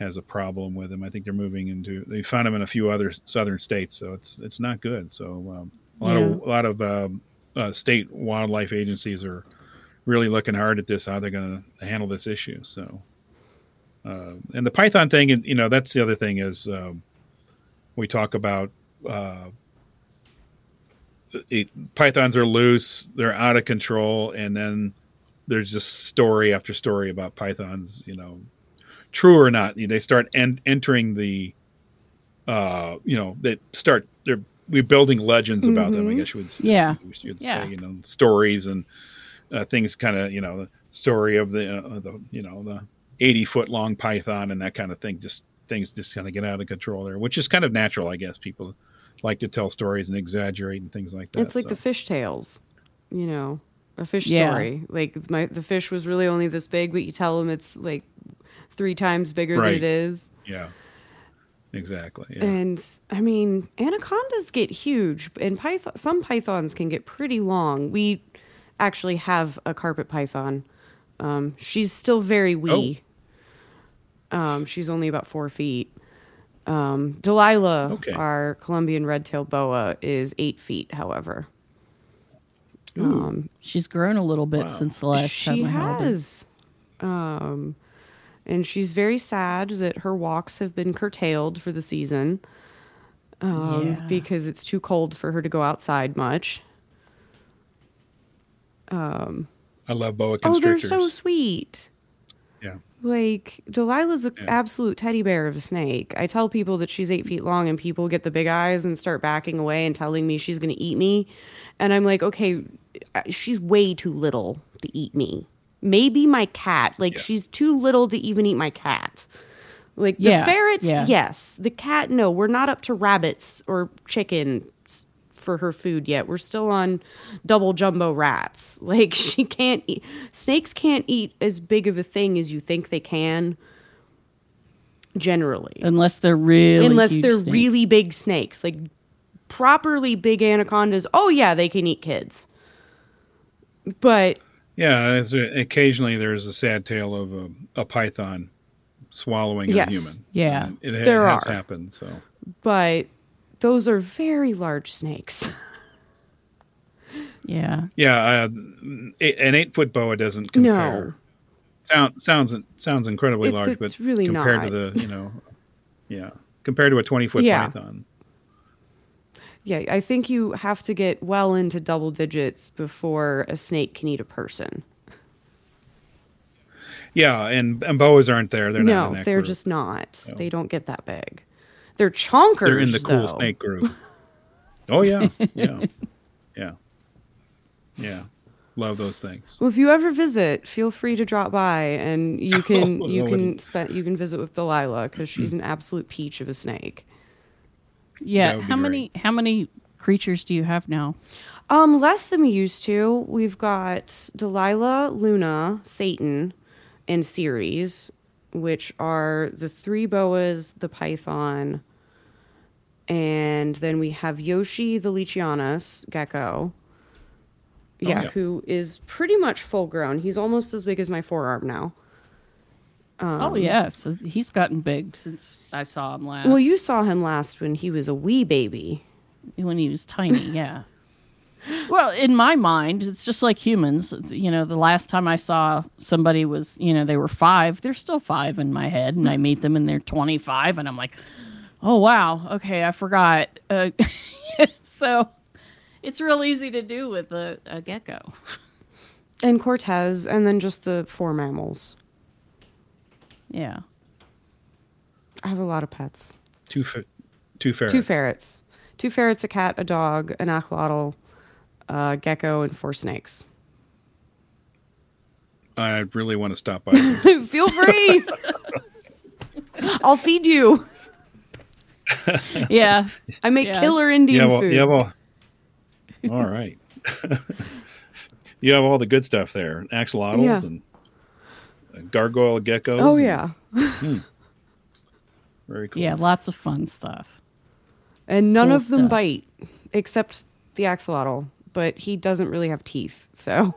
has a problem with them. I think they're moving into. They found them in a few other southern states, so it's it's not good. So um, a lot of a lot of um, uh, state wildlife agencies are really looking hard at this, how they're going to handle this issue. So. Uh, and the Python thing, and you know, that's the other thing is um, we talk about uh, it, pythons are loose, they're out of control, and then there's just story after story about pythons. You know, true or not, they start en- entering the, uh, you know, they start they're we're building legends about them. I Mhm. guess you would say, Yeah. you should Yeah. you know, stories and uh, things. Kind of, you know, the story of the uh, the you know the 80 foot long python and that kind of thing. Just things just kind of get out of control there, which is kind of natural, I guess. People like to tell stories and exaggerate and things like that. It's like so. the fish tales, you know, a fish Yeah. story. Like my the fish was really only this big, but you tell them it's like three times bigger Right. than it is. yeah, exactly. Yeah. And I mean, anacondas get huge, and python some pythons can get pretty long. We actually have a carpet python. Um, she's still very wee. Um, she's only about four feet. Um, Delilah, Okay. our Colombian red-tailed boa, is eight feet. However, um, She's grown a little bit Wow. since the last she time I held her. She has. Um, and she's very sad that her walks have been curtailed for the season um, Yeah. because it's too cold for her to go outside much. I love boa constrictors. Oh, they're so sweet. yeah. Like Delilah's an Yeah. absolute teddy bear of a snake. I tell people that she's eight feet long, and people get the big eyes and start backing away and telling me she's going to eat me. And I'm like, okay, uh, she's way too little to eat me. Maybe my cat. Like Yeah. she's too little to even eat my cat. Like the Yeah, ferrets, yeah. yes. The cat, no. We're not up to rabbits or chickens for her food yet. We're still on double jumbo rats. Like she can't eat snakes can't eat as big of a thing as you think they can generally. Unless they're really Unless huge they're snakes. really big snakes. Like properly big anacondas. Oh yeah, they can eat kids. But Yeah, it's a, occasionally there's a sad tale of a, a python swallowing Yes. a human. Yeah. And it ha- There has are. happened. So but those are very large snakes. Yeah. yeah, uh, an eight foot boa doesn't compare. no. Sound, sounds sounds incredibly It- large, it's but really compared not. to the you know, yeah, compared to a twenty foot Yeah. python. Yeah, I think you have to get well into double digits before a snake can eat a person. Yeah, and and boas aren't there. They're not. no, they're group. just not. They don't get that big. They're chonkers. they're in the cool though. snake group. Oh yeah, yeah, yeah, yeah. Love those things. Well, if you ever visit, feel free to drop by, and you can Oh, you can spend you can visit with Delilah because she's an absolute peach of a snake. Yeah. How many how many creatures do you have now? Um, less than we used to. We've got Delilah, Luna, Satan, and Ceres, which are the three boas, the python, and then we have Yoshi, the Leachianus gecko. Yeah, yeah. who is pretty much full grown. He's almost as big as my forearm now. Um, oh yes, he's gotten big since I saw him last. Well, you saw him last when he was a wee baby. when he was tiny, yeah. well, in my mind, it's just like humans. You know, the last time I saw somebody was, you know, they were five. They're still five in my head, and I meet them and they're twenty-five, and I'm like, oh wow, okay, I forgot. Uh, so, it's real easy to do with a, a gecko. And Cortez, and then just the four mammals. Yeah. I have a lot of pets. Two fe- two ferrets. Two ferrets. Two ferrets, a cat, a dog, an axolotl, a gecko, and four snakes. I really want to stop by. Feel free. I'll feed you. Yeah. I make Yeah. killer Indian you have all, food. you have all. All right. you have all the good stuff there: axolotls Yeah. and uh, gargoyle geckos. oh and- yeah, very cool. Yeah. Lots of fun stuff. and none Cool of them stuff. bite, except the axolotl. But he doesn't really have teeth, so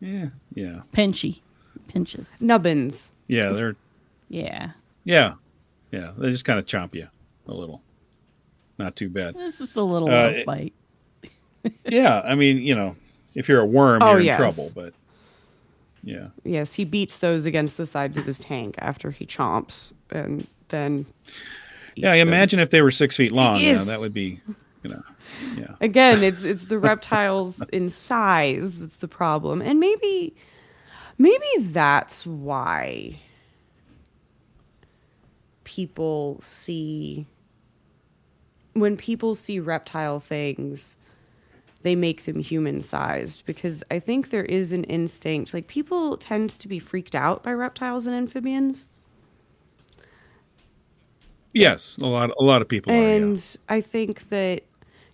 yeah, yeah, Pinchy. Pinches. nubbins. yeah. They're Yeah. yeah, yeah. They just kind of chomp you a little. Not too bad. It's just a little Uh, it- bite. yeah, I mean, you know, if you're a worm, Oh, you're in yes. trouble. But yeah, Yes, he beats those against the sides of his tank after he chomps, and then. yeah. them. Imagine if they were six feet long. You know, that would be, you know, yeah. Again, it's it's the reptiles in size that's the problem. And maybe maybe that's why people see when people see reptile things they make them human sized because I think there is an instinct like people tend to be freaked out by reptiles and amphibians. Yes, a lot, a lot of people are. yeah. And I think that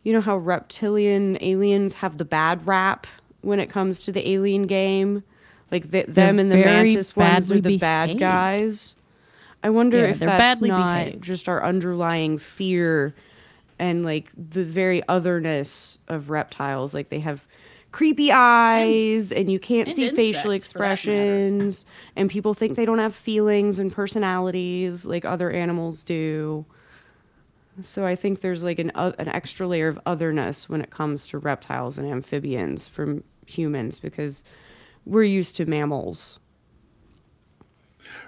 you know how reptilian aliens have the bad rap when it comes to the alien game, like the, them and the mantis ones are badly the bad guys. I wonder Yeah, if that's not behaved. just our underlying fear and like the very otherness of reptiles. Like they have creepy eyes and, you can't and see facial insects, for that matter. expressions and people think they don't have feelings and personalities like other animals do. So I think there's like an uh, an extra layer of otherness when it comes to reptiles and amphibians from humans because we're used to mammals.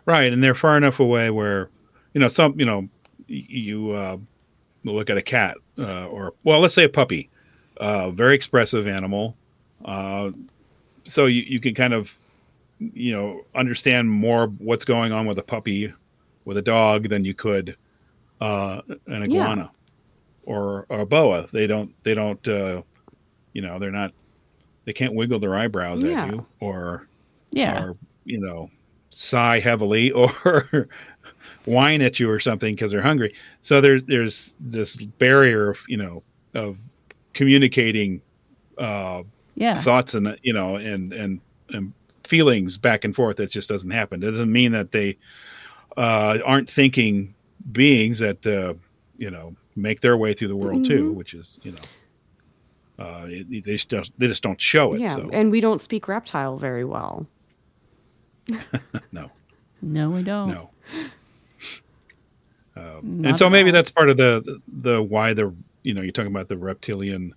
Right, and they're far enough away where, you know, some, you know, you uh, look at a cat uh, or, well, let's say a puppy, uh, very expressive animal. Uh, so you, you can kind of you know, understand more what's going on with a puppy, with a dog than you could uh, an Yeah. iguana or, or a boa. They don't. They don't. Uh, you know, they're not. They can't wiggle their eyebrows Yeah. at you or Yeah. or you know sigh heavily or whine at you or something because they're hungry. So there's there's this barrier of you know of communicating uh, yeah. thoughts and you know and and and feelings back and forth. That just doesn't happen. It doesn't mean that they uh, aren't thinking beings that uh, you know make their way through the world too, which is you know. Uh, it- they just don't, they just don't show it. yeah, so and we don't speak reptile very well. no. No, we don't. No. Um, and so maybe all. that's part of the the why the you know you're talking about the reptilian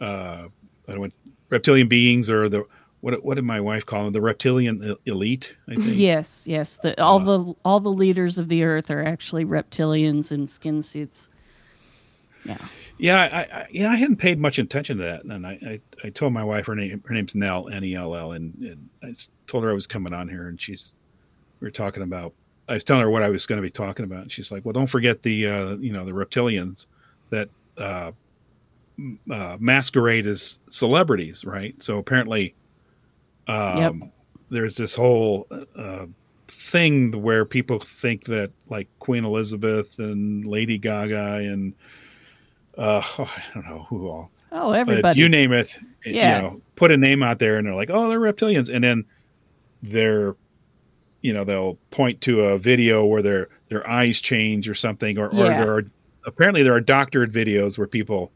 uh I don't want reptilian beings or the what what did my wife call them the reptilian elite I think Yes, yes. The, all Uh, the all the leaders of the earth are actually reptilians in skin suits. Yeah. yeah I, I yeah I hadn't paid much attention to that and I I, I told my wife her name her name's Nell N E L L and, and I told her I was coming on here and she's we were talking about I was telling her what I was going to be talking about and she's like well don't forget the uh you know the reptilians that uh uh, masquerade as celebrities, right? So apparently, um, Yep. there's this whole uh, thing where people think that like Queen Elizabeth and Lady Gaga and uh, oh, I don't know who all, Oh, everybody. you name it, Yeah. you know, put a name out there and they're like, oh, they're reptilians, and then they're you know they'll point to a video where their their eyes change or something or, or Yeah. there are apparently there are doctored videos where people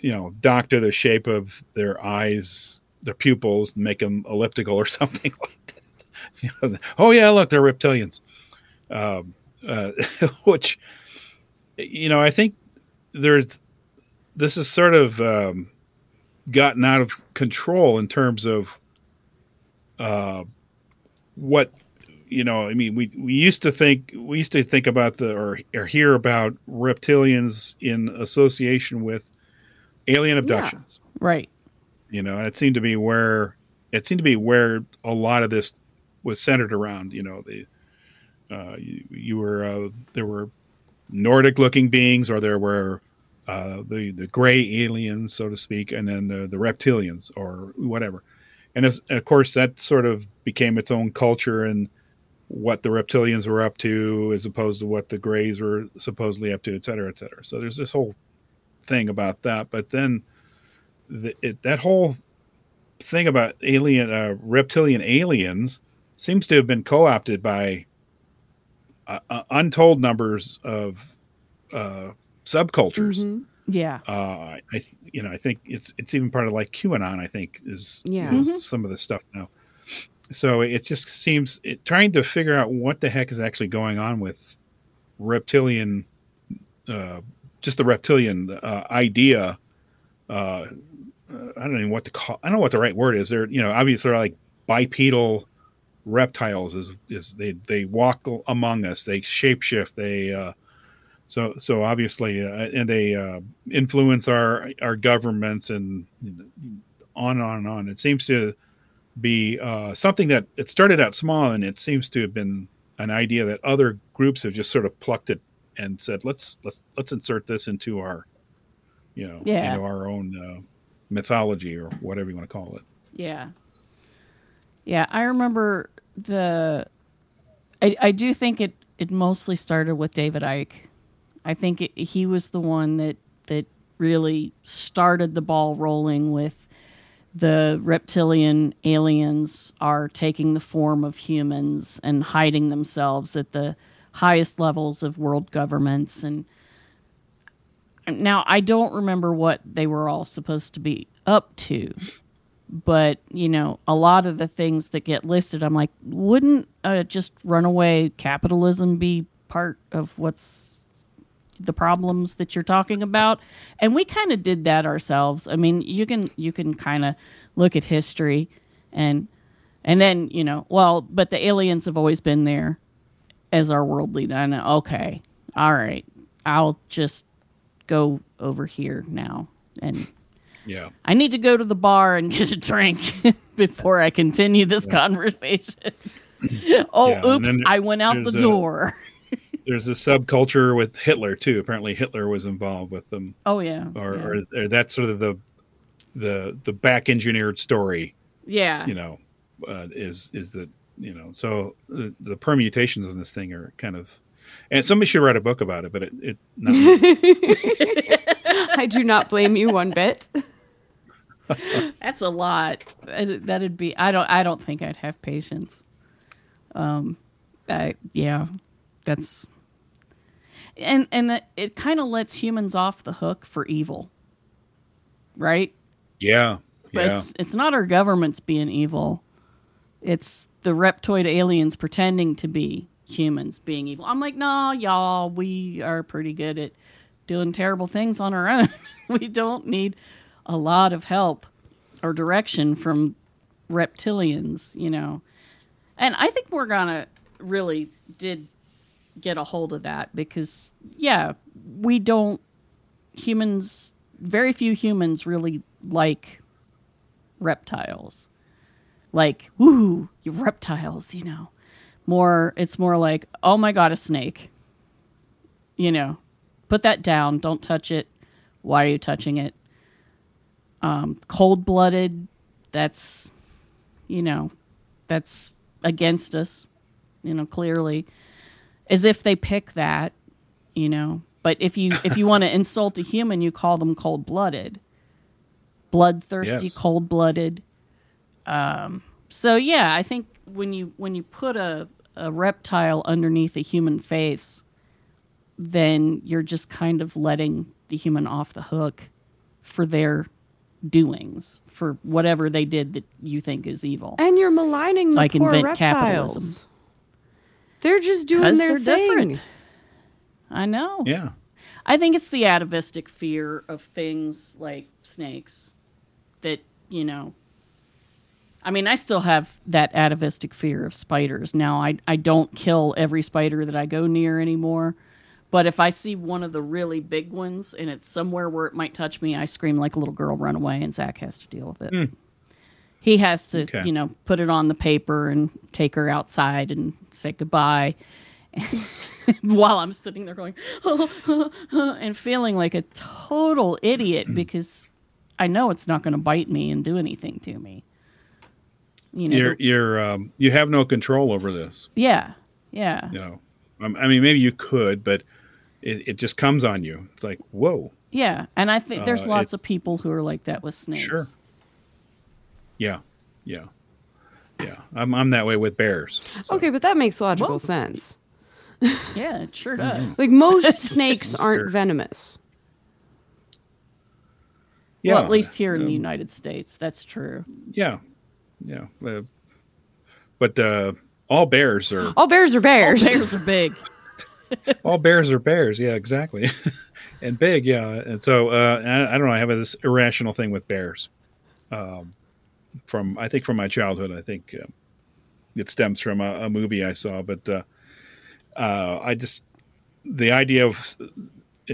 you know doctor the shape of their eyes their pupils make them elliptical or something like that You know, oh yeah look they're reptilians um, uh, which you know i think there's this is sort of um, gotten out of control in terms of uh, what you know i mean we we used to think we used to think about the or, or hear about reptilians in association with alien abductions right. you know it seemed to be where it seemed to be where a lot of this was centered around you know the uh, you, you were uh, there were nordic looking beings or there were uh, the the gray aliens so to speak and then the, the reptilians or whatever. And of course that sort of became its own culture and what the reptilians were up to as opposed to what the grays were supposedly up to et cetera et cetera. So there's this whole thing about that. But then the, it, that whole thing about alien uh, reptilian aliens seems to have been co-opted by uh, uh, untold numbers of uh, subcultures Mhm. Yeah. uh, I, you know, I think it's it's even part of like QAnon. I think is Yeah. is Mhm. some of the stuff now. So it just seems it, trying to figure out what the heck is actually going on with reptilian, uh, just the reptilian uh, idea. Uh, I don't know what to call. I don't know what the right word is. They're you know obviously they're like bipedal reptiles. Is is they they walk among us. They shapeshift. They uh, so so obviously uh, and they uh, influence our our governments and on and on and on. It seems to be uh, something that it started out small and it seems to have been an idea that other groups have just sort of plucked it and said let's let's let's insert this into our you know Yeah. into our own uh, mythology or whatever you want to call it. Yeah. Yeah, I remember the I I do think it it mostly started with David Icke. I think it, he was the one that that really started the ball rolling with the reptilian aliens are taking the form of humans and hiding themselves at the highest levels of world governments. And now I don't remember what they were all supposed to be up to but you know a lot of the things that get listed i'm like wouldn't uh, just runaway capitalism be part of what's the problems that you're talking about and we kind of did that ourselves i mean you can you can kind of look at history and and then you know well but the aliens have always been there as our world leader and okay all right i'll just go over here now and Yeah. I need to go to the bar and get a drink. before I continue this conversation. oh, Yeah, oops! I went out the there's a- door. There's a subculture with Hitler too. Apparently, Hitler was involved with them, Oh yeah, or, yeah. or, or that's sort of the the the back engineered story. yeah. You know, uh, is is that you know so the, the permutations on this thing are kind of and somebody should write a book about it, but it, it not. I do not blame you one bit. That's a lot. That'd be. I don't. I don't think I'd have patience. Um, I yeah, that's. And and that it kind of lets humans off the hook for evil. Right. yeah, But yeah, it's it's not our governments being evil. It's the reptoid aliens pretending to be humans being evil. I'm like, no, y'all, we are pretty good at doing terrible things on our own. we don't need a lot of help or direction from reptilians, you know. And I think Morgana really did get a hold of that because yeah, we don't humans very few humans really like reptiles. Like, woo, you reptiles, you know. More it's more like, oh my god, a snake. You know. Put that down, don't touch it. Why are you touching it? Um, cold blooded, that's you know, that's against us, you know, clearly. As if they pick that, you know. But if you if you want to insult a human, you call them cold blooded. Bloodthirsty, Yes. cold blooded. Um so yeah, I think when you when you put a, a reptile underneath a human face, then you're just kind of letting the human off the hook for their doings, for whatever they did that you think is evil. And you're maligning the Like poor invent reptiles. capitalism. They're just doing their they're thing. different. I know. yeah. I think it's the atavistic fear of things like snakes that, you know. I mean, I still have that atavistic fear of spiders. Now, I, I don't kill every spider that I go near anymore. But if I see one of the really big ones and it's somewhere where it might touch me, I scream like a little girl, run away, and Zach has to deal with it. Hmm. He has to, Okay. you know, put it on the paper and take her outside and say goodbye while I'm sitting there going, and feeling like a total idiot because I know it's not going to bite me and do anything to me. You know, You're you're um, you have no control over this. yeah, yeah, You know, Um, I mean, maybe you could, but it, it just comes on you. It's like whoa, yeah. And I think there's Uh, lots of people who are like that with snakes. Sure. Yeah, yeah, yeah. I'm I'm that way with bears. so- Okay, but that makes logical Well- sense. Yeah, it sure Mm-hmm. does. Like most snakes aren't scared. venomous. Yeah, well, at least here in the um, United States, that's true. Yeah, yeah. Uh, but uh, all bears are All bears are bears. All bears are big. all bears are bears. Yeah, exactly. and big. Yeah. And so uh, I, I don't know. I have this irrational thing with bears. Um, from I think from my childhood. I think uh, it stems from a, a movie I saw. But uh, uh, I just the idea of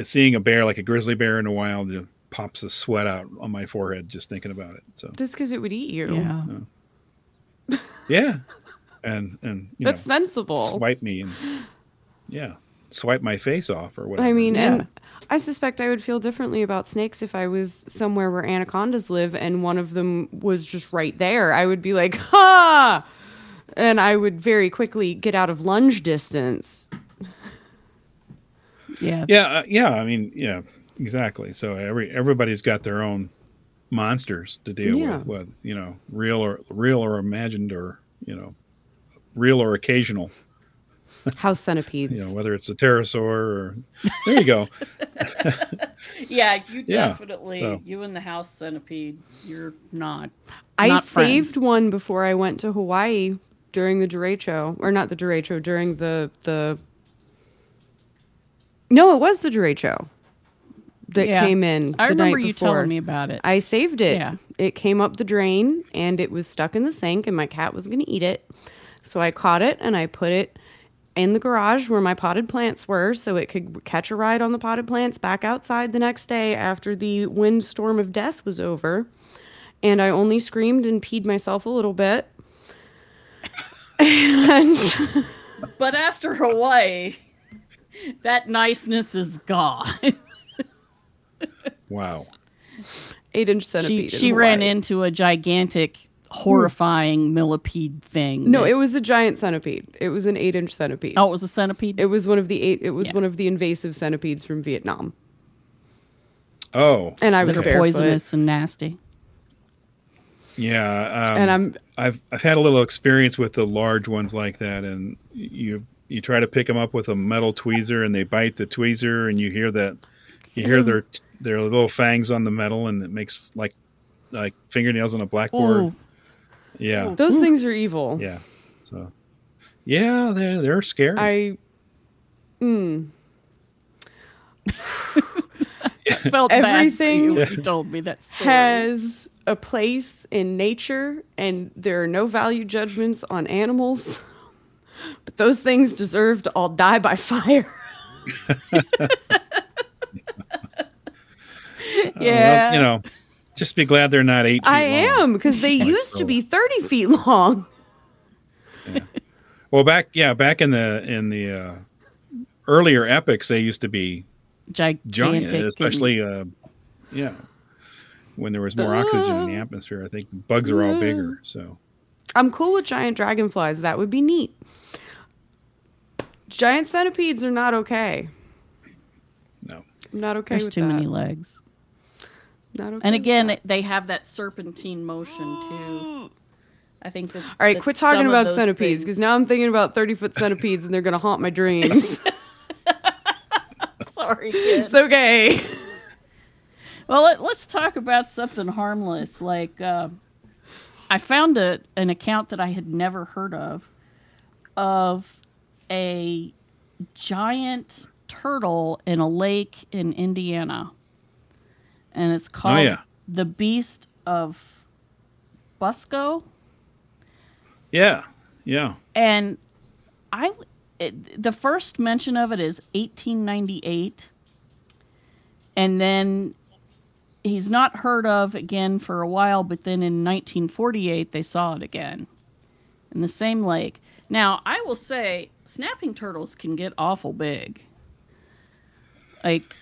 seeing a bear like a grizzly bear in the wild it pops a sweat out on my forehead just thinking about it. So That's because it would eat you. Yeah. yeah, and and you That's know, sensible. swipe me and yeah, swipe my face off or whatever. I mean, Yeah. and I suspect I would feel differently about snakes if I was somewhere where anacondas live and one of them was just right there. I would be like, ha! And I would very quickly get out of lunge distance. Yeah. Yeah, uh, yeah. I mean, yeah, exactly. So every everybody's got their own monsters to deal Yeah. with, what you know, real or real or imagined, or you know, real or occasional. House centipedes. You know, whether it's a pterosaur or there you go. Yeah, you Yeah, definitely, so- you and the house centipede, you're not. I not saved friends. one before I went to Hawaii during the derecho, or not the derecho, during the the. No, it was the derecho that Yeah. came in. I remember night you telling me about it. I saved it. Yeah. It came up the drain and it was stuck in the sink, and my cat was going to eat it. So I caught it and I put it in the garage where my potted plants were so it could catch a ride on the potted plants back outside the next day after the windstorm of death was over. and I only screamed and peed myself a little bit. and But after Hawaii, that niceness is gone. Wow. eight inch she centipede. in she ran into a gigantic, horrifying millipede thing. No, that- it was a giant centipede. It was an eight inch centipede. oh, it was a centipede. It was one of the eight. It was Yeah. one of the invasive centipedes from Vietnam, Oh. and I was They're poisonous and nasty. Yeah. Um, And I'm I've I've had a little experience with the large ones like that, and you you try to pick them up with a metal tweezer, and they bite the tweezer, and you hear that you hear their their little fangs on the metal, and it makes like like fingernails on a blackboard. Ooh. Yeah, those things are evil. yeah. So yeah, they're they're scary. I felt bad for Everything you when you told me that story. has a place in nature, and there are no value judgments on animals. But those things deserve to all die by fire. Uh, well, yeah, you know, just be glad they're not eight. Feet I long. am because they used to be thirty feet long. Well, back yeah, back in the in the uh, earlier epics, they used to be gigantic, giant, and- especially uh, yeah, when there was more oxygen in the atmosphere. I think bugs are all bigger. So I'm cool with giant dragonflies. That would be neat. Giant centipedes are not okay. no, I'm not okay There's with too that. many legs. Not okay And again, they have that serpentine motion too. I think that. all right, that quit talking about centipedes because now I'm thinking about 30 foot centipedes and they're gonna haunt my dreams. Sorry, kid. it's okay. Well, let, let's talk about something harmless. Like, uh, I found a, an account that I had never heard of of a giant turtle in a lake in Indiana. And it's oh, called yeah. The Beast of Busco. yeah, yeah, And I, it, the first mention of it is 1898. And then he's not heard of again for a while, but then in 1948 they saw it again in the same lake. Now, I will say snapping turtles can get awful big. Like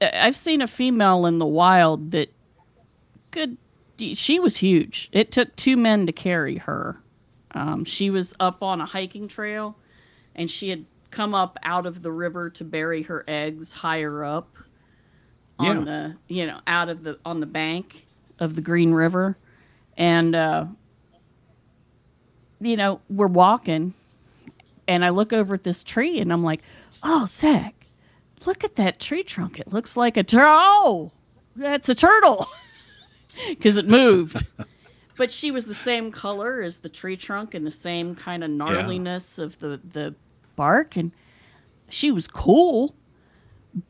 I've seen a female in the wild that could she was huge. It took two men to carry her. Um, she was up on a hiking trail and she had come up out of the river to bury her eggs higher up on Yeah. the you know out of the on the bank of the green river and uh you know we're walking and i look over at this tree and i'm like oh zach look at that tree trunk it looks like a turtle oh that's a turtle because it moved but she was the same color as the tree trunk and the same kind of gnarliness of the the bark and she was cool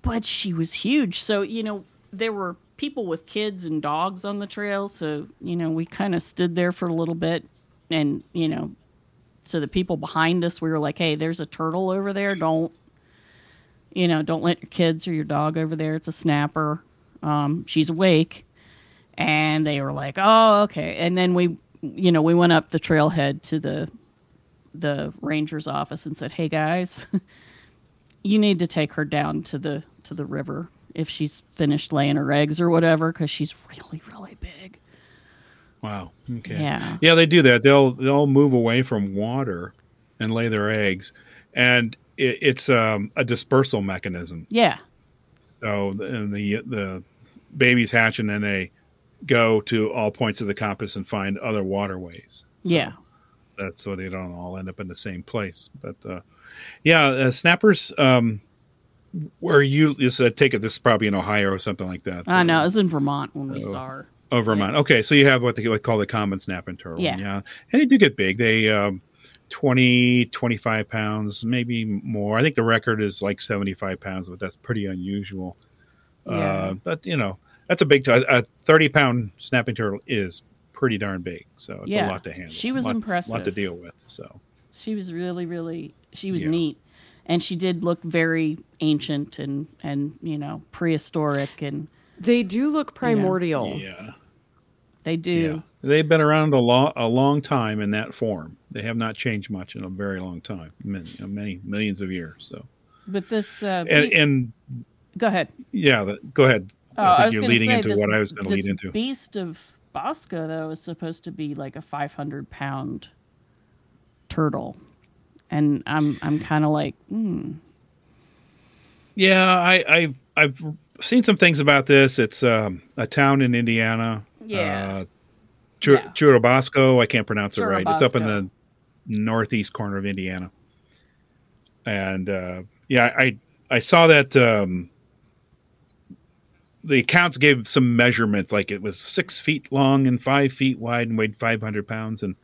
but she was huge. So, you know, there were people with kids and dogs on the trail. So, you know, we kind of stood there for a little bit. And, you know, so the people behind us, we were like, hey, there's a turtle over there. Don't, you know, don't let your kids or your dog over there. It's a snapper. Um, she's awake. And they were like, oh, okay. And then we, you know, we went up the trailhead to the, the ranger's office and said, hey, guys. you need to take her down to the to the river if she's finished laying her eggs or whatever because she's really really big wow, okay, Yeah. yeah. They do that. They'll they'll move away from water and lay their eggs, and it, it's um, a dispersal mechanism. yeah So the the the babies hatch and then they go to all points of the compass and find other waterways. yeah That's so they don't all end up in the same place. But uh, yeah, uh, snappers. Um, where you is uh, take it? This is probably in Ohio or something like that. i know it was in vermont when we saw her Oh, Vermont. Okay, so you have what they call the common snapping turtle. Yeah. yeah, and they do get big. They um, 20, 25 pounds, maybe more. I think the record is like seventy five pounds, but that's pretty unusual. Yeah. Uh, but you know, that's a big. T- a thirty pound snapping turtle is pretty darn big, so it's Yeah. a lot to handle. She was lot, impressive. lot to deal with. So she was really really she was Yeah. neat and she did look very ancient and and you know prehistoric and They do look primordial. yeah, they do. They've been around a long a long time in that form. They have not changed much in a very long time, many, many millions of years. So, But this, uh, and, and go ahead. yeah, the, go ahead. Oh, I think was you're leading say into this- what I was going to lead into. Beast of Busco, though, is supposed to be like a 500 pound turtle, and I'm I'm kind of like, hmm. Yeah, I, I've I've seen some things about this. It's um, a town in Indiana. Yeah. Uh, Chu- Yeah. Churubusco. I can't pronounce it right. It's up in the northeast corner of Indiana. And uh, yeah, I I saw that um, the accounts gave some measurements, like it was six feet long and five feet wide and weighed five hundred pounds. And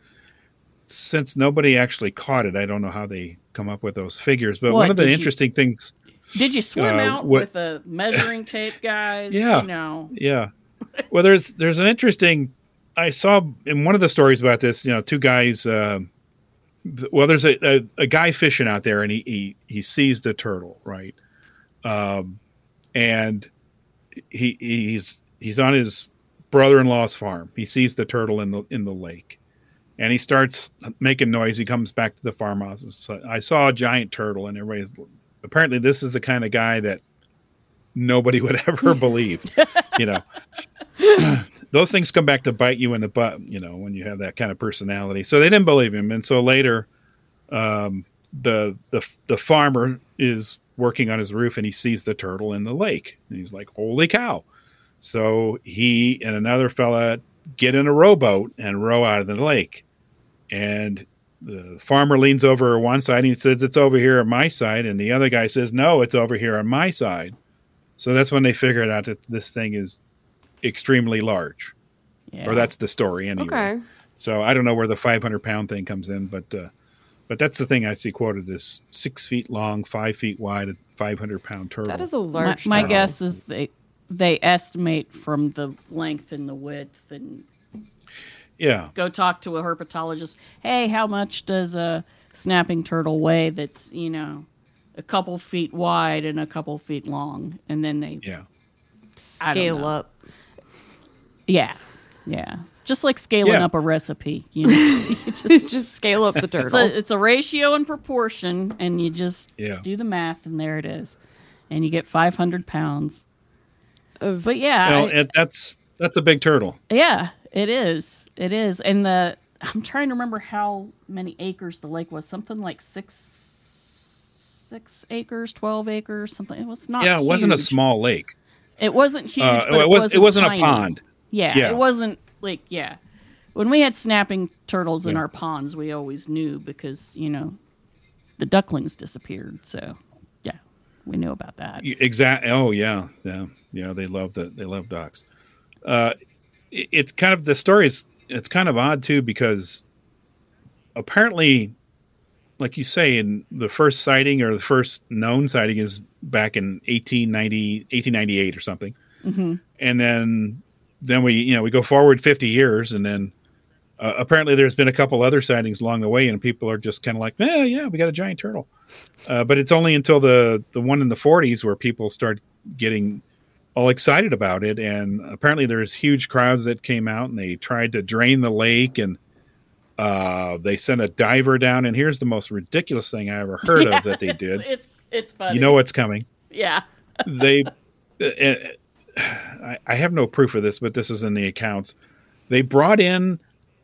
since nobody actually caught it, I don't know how they come up with those figures. But What, one of the did you- interesting things. Did you swim Uh, out what- with a measuring tape, guys? Yeah. You know. Yeah. Well, there's there's an interesting. I saw in one of the stories about this. You know, two guys. Uh, well, there's a, a, a guy fishing out there, and he he, he sees the turtle, right? Um, and he he's he's on his brother-in-law's farm. He sees the turtle in the in the lake, and he starts making noise. He comes back to the farmhouse. and I saw a giant turtle, and everybody's apparently this is the kind of guy that nobody would ever believe. you know, those things come back to bite you in the butt. You know, when you have that kind of personality. So they didn't believe him, and so later, um, the the the farmer is working on his roof, and he sees the turtle in the lake, and he's like, "Holy cow!" So he and another fella get in a rowboat and row out of the lake, and the farmer leans over one side and he says it's over here on my side and the other guy says no it's over here on my side so that's when they figured out that this thing is extremely large Yeah. or that's the story anyway Okay. so i don't know where the 500 pound thing comes in but uh but that's the thing i see quoted as six feet long five feet wide 500 pound turtle That is a my, large. my turtle. guess is they they estimate from the length and the width and yeah go talk to a herpetologist. Hey, how much does a snapping turtle weigh that's, you know, a couple feet wide and a couple feet long? And then they, yeah scale up. yeah, yeah. Just like scaling Yeah. up a recipe, you know, it's It's just, just scale up the it's, turtle. a, it's a ratio and proportion, and you just Yeah. do the math, and there it is. And you get 500 pounds. of But yeah, well, I- it, that's that's a big turtle Yeah, it is. It is. And the I'm trying to remember how many acres the lake was. Something like six six acres, twelve acres, something. It was not. yeah it wasn't a small lake It wasn't huge. uh, but it, it, was, wasn't it wasn't a pond Yeah, Yeah. it wasn't like yeah. When we had snapping turtles in Yeah. our ponds, we always knew because you know the ducklings disappeared. So yeah, we knew about that. Exactly. Oh yeah, yeah, yeah. They love the they love ducks. Uh, it- it's kind of the story is it's kind of odd too because apparently, like you say, in the first sighting or the first known sighting is back in 1890, 1898 or something, hmm and then then we you know we go forward 50 years and then. Uh, apparently, there's been a couple other sightings along the way, and people are just kind of like, "Yeah, yeah, we got a giant turtle." Uh, but it's only until the the one in the 40s where people start getting all excited about it and apparently there's huge crowds that came out and they tried to drain the lake and uh, they sent a diver down and here's the most ridiculous thing i ever heard of that they did. it's it's funny. you know what's coming. Yeah. they uh, uh, I, I have no proof of this but this is in the accounts. They brought in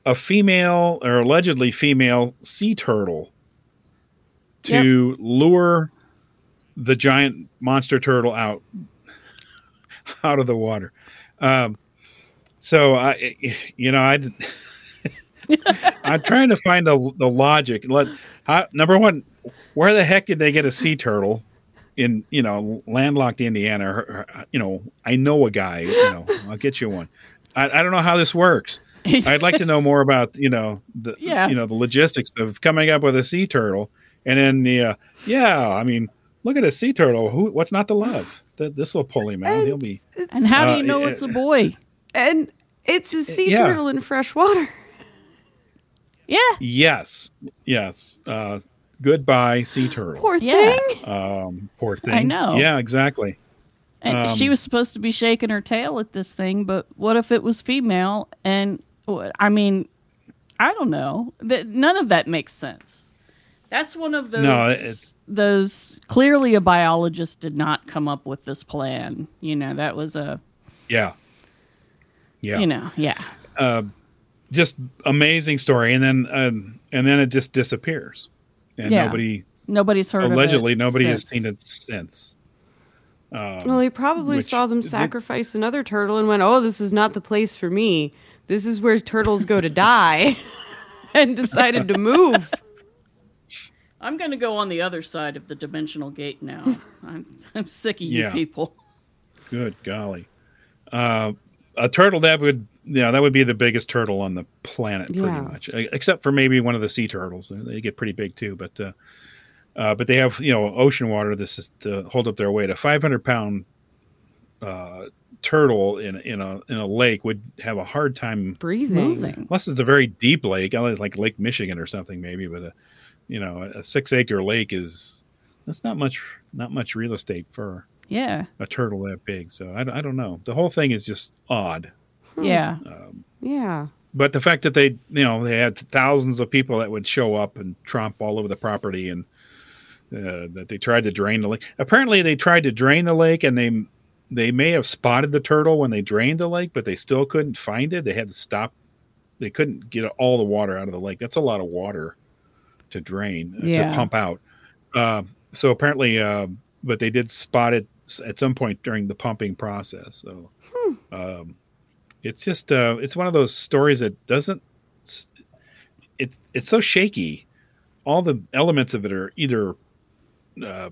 a female or allegedly female sea turtle to lure the giant monster turtle out out of the water. Um, so i you know i i'm trying to find the, the logic let how, number one where the heck did they get a sea turtle in you know landlocked Indiana. Or, or, you know, I know a guy. You know, I'll get you one. I, I don't know how this works. I'd like to know more about you know the Yeah. you know the logistics of coming up with a sea turtle, and then the uh, yeah. I mean, look at a sea turtle. Who? What's not to love? That this will pull him out. He'll be. And how do Uh, you know yeah. it's a boy? and it's a sea Yeah. turtle in fresh water. Yeah. Yes, yes. Uh, goodbye, sea turtle. Poor Yeah. thing. Um, poor thing. I know. Yeah, exactly. And Um, she was supposed to be shaking her tail at this thing, but what if it was female? And I mean, I don't know. That none of that makes sense. That's one of those. No, it's- those clearly a biologist did not come up with this plan. You know, that was a. Yeah. Yeah. You know, yeah, just amazing story, and then um, and then it just disappears, and Yeah. nobody nobody's heard. allegedly of it nobody has seen it since. Well, he probably which- saw them sacrifice another turtle and went, "Oh, this is not the place for me. This is where turtles go to die," and decided to move. I'm going to go on the other side of the dimensional gate now. I'm I'm sick of you Yeah. people. Good golly, uh, a turtle that would yeah that would be the biggest turtle on the planet pretty Yeah. much, except for maybe one of the sea turtles. They get pretty big too, but uh, uh, but they have you know ocean water. This is to hold up their weight. A 500 pound uh, turtle in in a in a lake would have a hard time Breathing. Moving. unless it's a very deep lake, like Lake Michigan or something, maybe. But a, you know, a six acre lake is that's not much not much real estate for Yeah, a turtle that big. So I, I don't know. The whole thing is just odd. Yeah. Yeah. But the fact that they you know they had thousands of people that would show up and tromp all over the property and uh, that they tried to drain the lake. Apparently, they tried to drain the lake and they they may have spotted the turtle when they drained the lake, but they still couldn't find it. They had to stop. They couldn't get all the water out of the lake. That's a lot of water to drain uh, Yeah. to pump out. Uh, so apparently, uh, but they did spot it at some point during the pumping process. So um, it's just uh, it's one of those stories that doesn't it's it's so shaky. All the elements of it are either uh,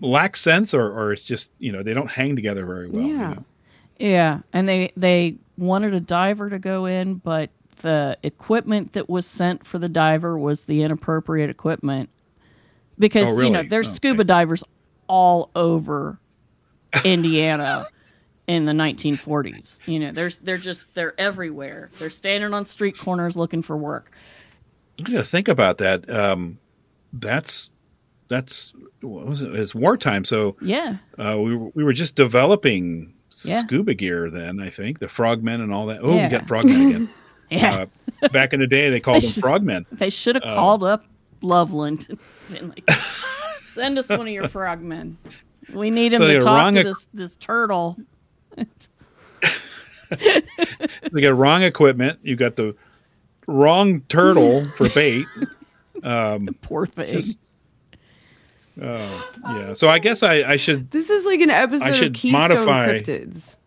lack sense or, or it's just you know they don't hang together very well. you Yeah. know? Yeah, and they they wanted a diver to go in, but the equipment that was sent for the diver was the inappropriate equipment because Oh, you know there's Okay. scuba divers all over Indiana in the 1940s. You know, there's they're just they're everywhere. They're standing on street corners looking for work. I'm gonna think about that. Um, that's that's what was it? It's wartime, so Yeah, uh, we were, we were just developing Yeah. scuba gear then. I think the frogmen and all that. Oh, Yeah. we got frogmen again. yeah. uh, back in the day, they called them should- frogmen. They should have Oh. called up Loveland like, "Send us one of your frogmen. We need him So to talk to this this turtle." They got wrong equipment. You got the wrong turtle for bait. Poor thing. Just- Oh, yeah. So I guess I, I should This is like an episode of should Keystone modify- Cryptids.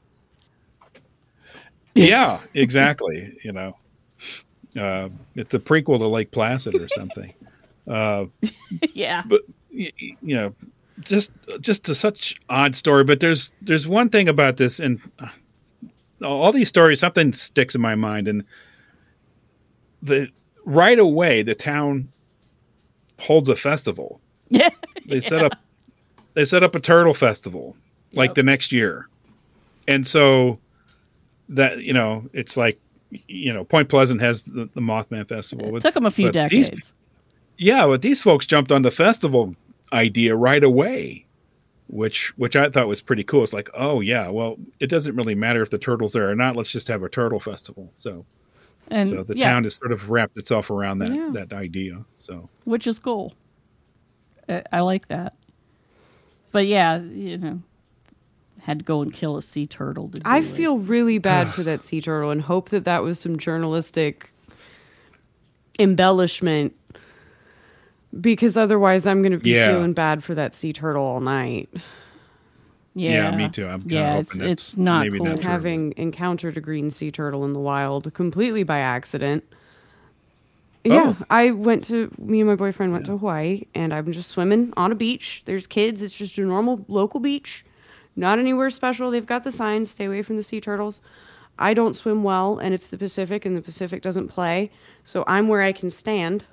yeah, exactly. You know, uh, it's a prequel to Lake Placid or something. Uh, yeah. but you know, just just a such odd story. But there's there's one thing about this, and uh, all these stories, something sticks in my mind, and the right away the town holds a festival. Yeah. They set up they set up a turtle festival like Yep. the next year, and so that you know it's like you know Point Pleasant has the, the Mothman Festival. It took them a few but these- decades. yeah, but these folks jumped on the festival idea right away, which which I thought was pretty cool. It's like, oh yeah, well, it doesn't really matter if the turtle's there or not. Let's just have a turtle festival. So and so the yeah, town has sort of wrapped itself around that Yeah. that idea. So which is cool. I, I like that. But yeah, you know, had to go and kill a sea turtle to do I it. feel really bad for that sea turtle and hope that that was some journalistic embellishment because otherwise I'm going to be Yeah. feeling bad for that sea turtle all night. yeah, Yeah, me too. I'm kinda yeah, it's hoping it's not maybe cool. not. Having encountered a green sea turtle in the wild completely by accident. Yeah, Oh. I went to me and my boyfriend went to Hawaii and I'm just swimming on a beach. There's kids, it's just a normal local beach. Not anywhere special. They've got the signs, stay away from the sea turtles. I don't swim well and it's the Pacific and the Pacific doesn't play. So I'm where I can stand.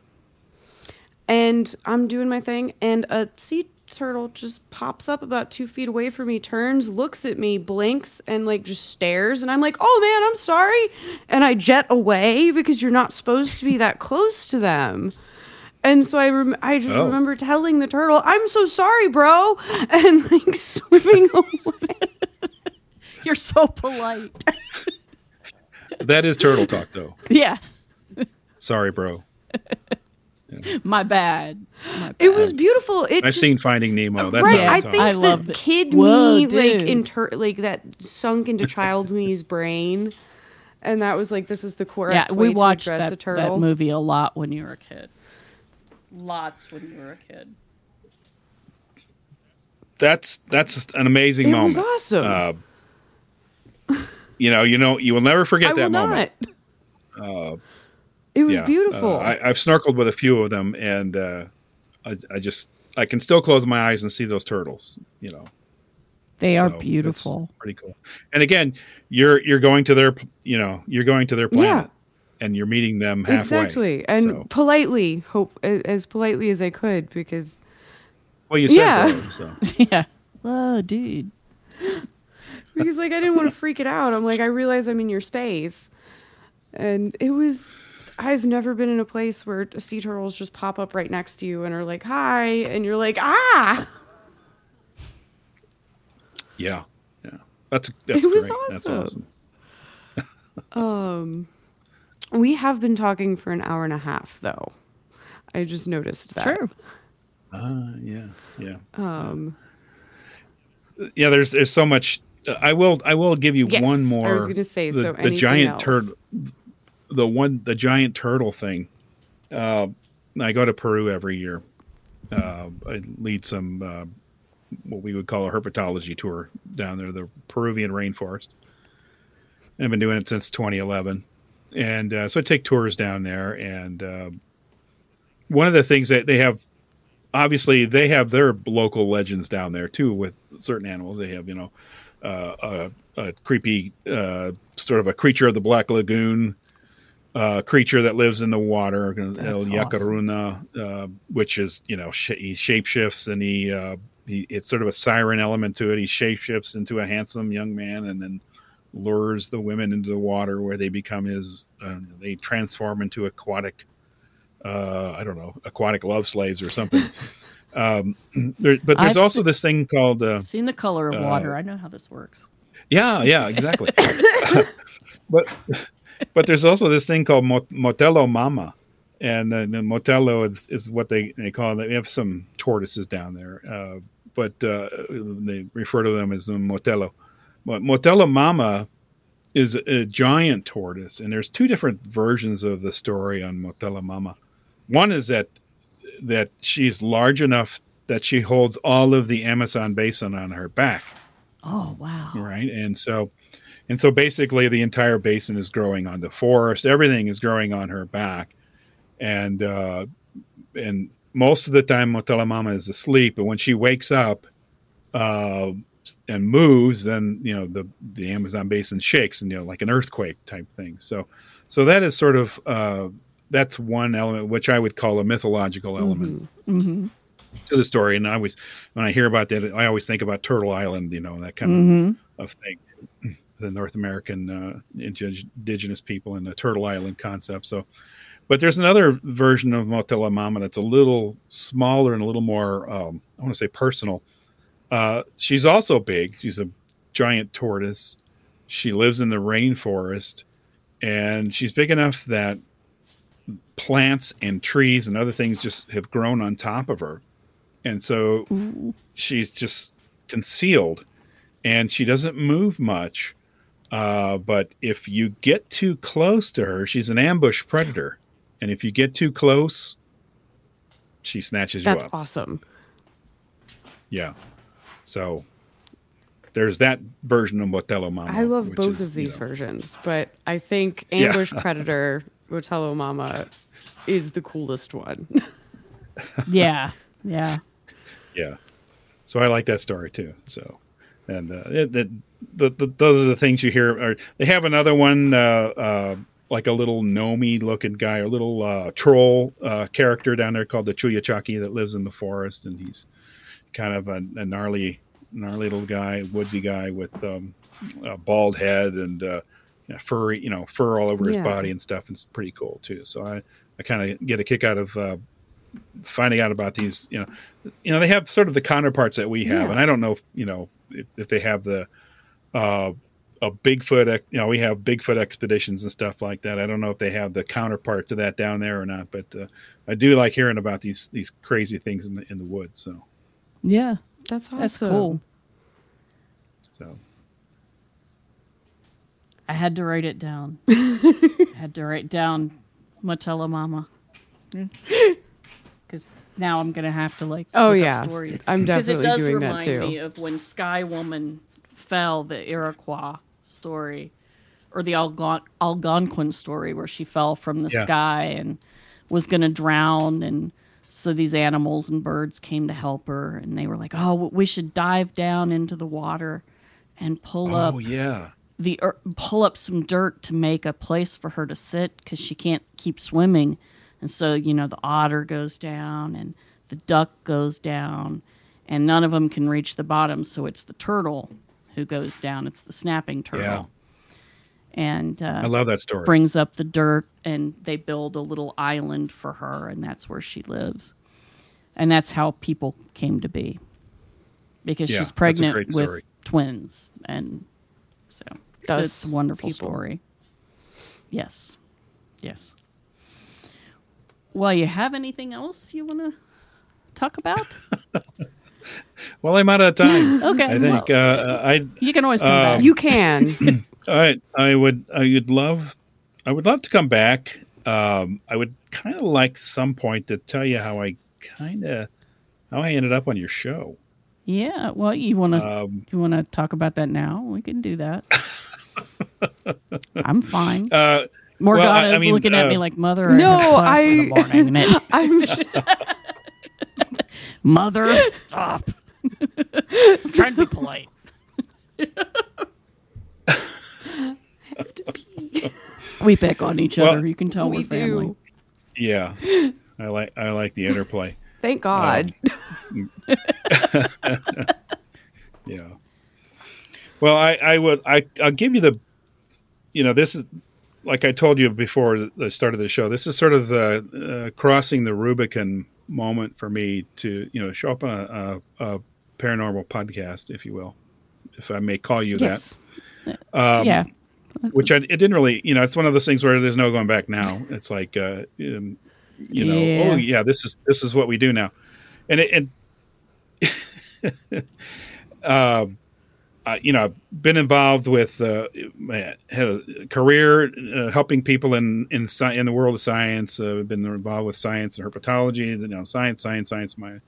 And I'm doing my thing and a sea turtle just pops up about two feet away from me, turns, looks at me, blinks, and like just stares. And I'm like, oh man, I'm sorry. And I jet away because you're not supposed to be that close to them. And so I, rem- I just Oh. remember telling the turtle, I'm so sorry, bro. And like swimming away. You're so polite. That is turtle talk, though. yeah. Sorry, bro. My bad. My It was beautiful. It I've just, seen Finding Nemo. That's right. I think I the love kid Whoa, me, like inter, like that sunk into child me's brain, and that was like this is the core. Yeah, correct we way watched that, a turtle. that movie a lot when you were a kid. Lots when you were a kid. that's that's an amazing It moment. was awesome. Uh, you know, you know, you will never forget I that will moment. not. Uh, It was yeah, beautiful. Uh, I, I've snorkeled with a few of them, and uh, I, I just I can still close my eyes and see those turtles. You know, They are So it's beautiful. pretty cool. And again, you're you're going to their you know you're going to their planet, yeah. and you're meeting them halfway. exactly, and So- politely, hope as politely as I could, because well, you said Yeah. bro, so. yeah. Whoa, dude. because like I didn't want to freak it out. I'm like I realize I'm in your space, and it was. I've never been in a place where sea turtles just pop up right next to you and are like hi, and you're like ah. yeah, yeah. That's that's It was great. That's awesome. awesome. Um, we have been talking for an hour and a half though. I just noticed that. True. Uh, yeah, yeah. Um, yeah there's there's so much i will i will give you Yes, one I more was gonna say, the, so the giant else? turtle the one the giant turtle thing. Uh i go to peru every year. Uh i lead some uh what we would call a herpetology tour down there the peruvian rainforest. And i've been doing it since 2011 and uh, so i take tours down there and uh, one of the things that they have obviously they have their local legends down there too with certain animals. They have you know uh, a, a creepy sort of a creature of the black lagoon uh, creature that lives in the water el That's Yacuruna uh, which is you know sh- he shapeshifts and he, uh, he it's sort of a siren element to it he shapeshifts into a handsome young man and then lures the women into the water where they become his uh, they transform into aquatic uh, I don't know, aquatic love slaves or something. um, there, but there's I've also seen- this thing called, uh, Seen the color of Uh, water. I know how this works. yeah, yeah, exactly. but but there's also this thing called Mot- Motelo Mama, and uh, the Motelo is, is what they, they call it. They have some tortoises down there, uh, but uh, they refer to them as the Motelo. But Motelo Mama is a giant tortoise, and there's two different versions of the story on Motelo Mama. One is that that she's large enough that she holds all of the Amazon basin on her back Oh wow. right and so and so basically the entire basin is growing on the forest. Everything is growing on her back. And uh and most of the time Motelo Mama is asleep but when she wakes up uh and moves then you know the the amazon basin shakes and you know like an earthquake type thing. So so that is sort of uh that's one element which i would call a mythological element Mm-hmm. to the story. And i always when i hear about that i always think about turtle island you know that kind of Mm-hmm. of thing, the North American uh, indigenous people and the Turtle Island concept. So, but there's another version of Motelo Mama that's a little smaller and a little more, um, I want to say, personal. Uh, she's also big. She's a giant tortoise. She lives in the rainforest, and she's big enough that plants and trees and other things just have grown on top of her, and so Ooh. she's just concealed and she doesn't move much. Uh, but if you get too close to her, she's an ambush predator. And if you get too close, she snatches that's you up. That's awesome. Yeah. So there's that version of Motelo Mama. I love both is, of these you know, versions, but I think Yeah. Ambush Predator Motelo Mama is the coolest one. Yeah. Yeah. Yeah. So I like that story too. So, and uh, it, it, the, the, those are the things you hear. Or they have another one, uh, uh, like a little gnomey looking guy, a little uh, troll uh, character down there called the Chullachaqui that lives in the forest, and he's kind of a, a gnarly, gnarly little guy, woodsy guy with um, a bald head and uh, you know, furry, you know, fur all over his body and stuff. And it's pretty cool too. So I, I kind of get a kick out of uh, finding out about these. You know, you know, they have sort of the counterparts that we have, Yeah. and I don't know, if, you know, if, if they have the uh, a Bigfoot. ex- You know, we have Bigfoot expeditions and stuff like that. I don't know if they have the counterpart to that down there or not, but uh, I do like hearing about these these crazy things in the in the woods. So Yeah, That's awesome. that's cool. so I had to write it down. I had to write down Motelo Mama. Because now I'm gonna have to like. Oh, look up yeah. stories. I'm because it does doing that remind too. me of when Sky Woman fell, the Iroquois story, or the Algon- Algonquin story, where she fell from the Yeah. sky and was gonna drown, and so these animals and birds came to help her, and they were like, "Oh, we should dive down into the water and pull up oh yeah, the er, pull up some dirt to make a place for her to sit because she can't keep swimming and so you know the otter goes down and the duck goes down and none of them can reach the bottom so it's the turtle who goes down. It's the snapping turtle. Yeah. and I uh, love that story. brings up the dirt and they build a little island for her and that's where she lives. And that's how people came to be. Because Yeah, she's pregnant with twins and so that's a wonderful people. story. Yes. Yes well you have anything else you want to talk about well, I'm out of time. Okay, I think well- uh, I you can always come Um, back You can. I I would I would love I would love to come back. Um, I would kind of like some point to tell you how I kind of how I ended up on your show. yeah well you want to Um, you want to talk about that now we can do that i'm fine uh, Morgana well, I- I is mean, looking at me uh, like mother. No, I, had class in the I- morning, and it- I'm mother, stop. I'm trying to be polite. we pick on each Well, other. You can tell we we're family. do. yeah, I like I like the interplay. Thank God. Yeah. Well, I, I would I I'll give you the, you know, this is like I told you before the start of the show. This is sort of the uh, crossing the Rubicon moment for me to you know show up on a, a, a paranormal podcast, if you will, if I may call you yes. that. Um, yeah, Which I it didn't really, you know, it's one of those things where there's no going back now. It's like, uh, um, you know, Yeah. oh yeah, this is this is what we do now, and it. and um, uh, you know, I've been involved with, uh, had a career uh, helping people in in sci- in the world of science. Uh, I've been involved with science and herpetology. You know, science, science, science. My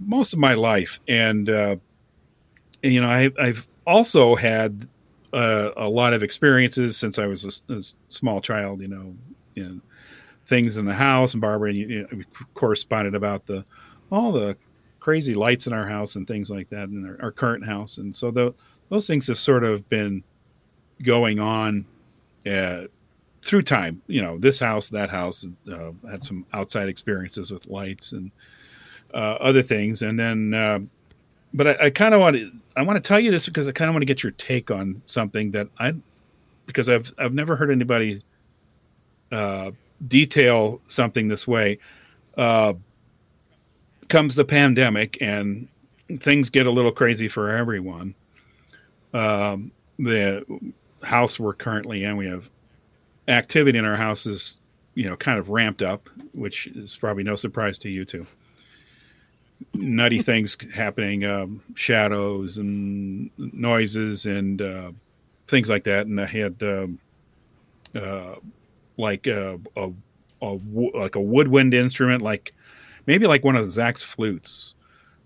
most of my life, and, uh, and you know, I, I've also had uh, a lot of experiences since I was a small child. You know, know, things in the house, and Barbara, and you, you know, we corresponded about the all the crazy lights in our house and things like that in our, our current house. And so tho- those things have sort of been going on uh, through time. You know, this house, that house uh, had some outside experiences with lights and uh, other things. And then, uh, but I, I kind of want to, I want to tell you this because I kind of want to get your take on something that I, because I've, I've never heard anybody uh, detail something this way. Comes the pandemic and things get a little crazy for everyone. Um, the house we're currently in, we have activity in our house is, you know, kind of ramped up, which is probably no surprise to you too. Nutty things happening, um, shadows and noises and uh, things like that. And I had um, uh, like a, a, a like a woodwind instrument, like maybe like one of Zach's flutes,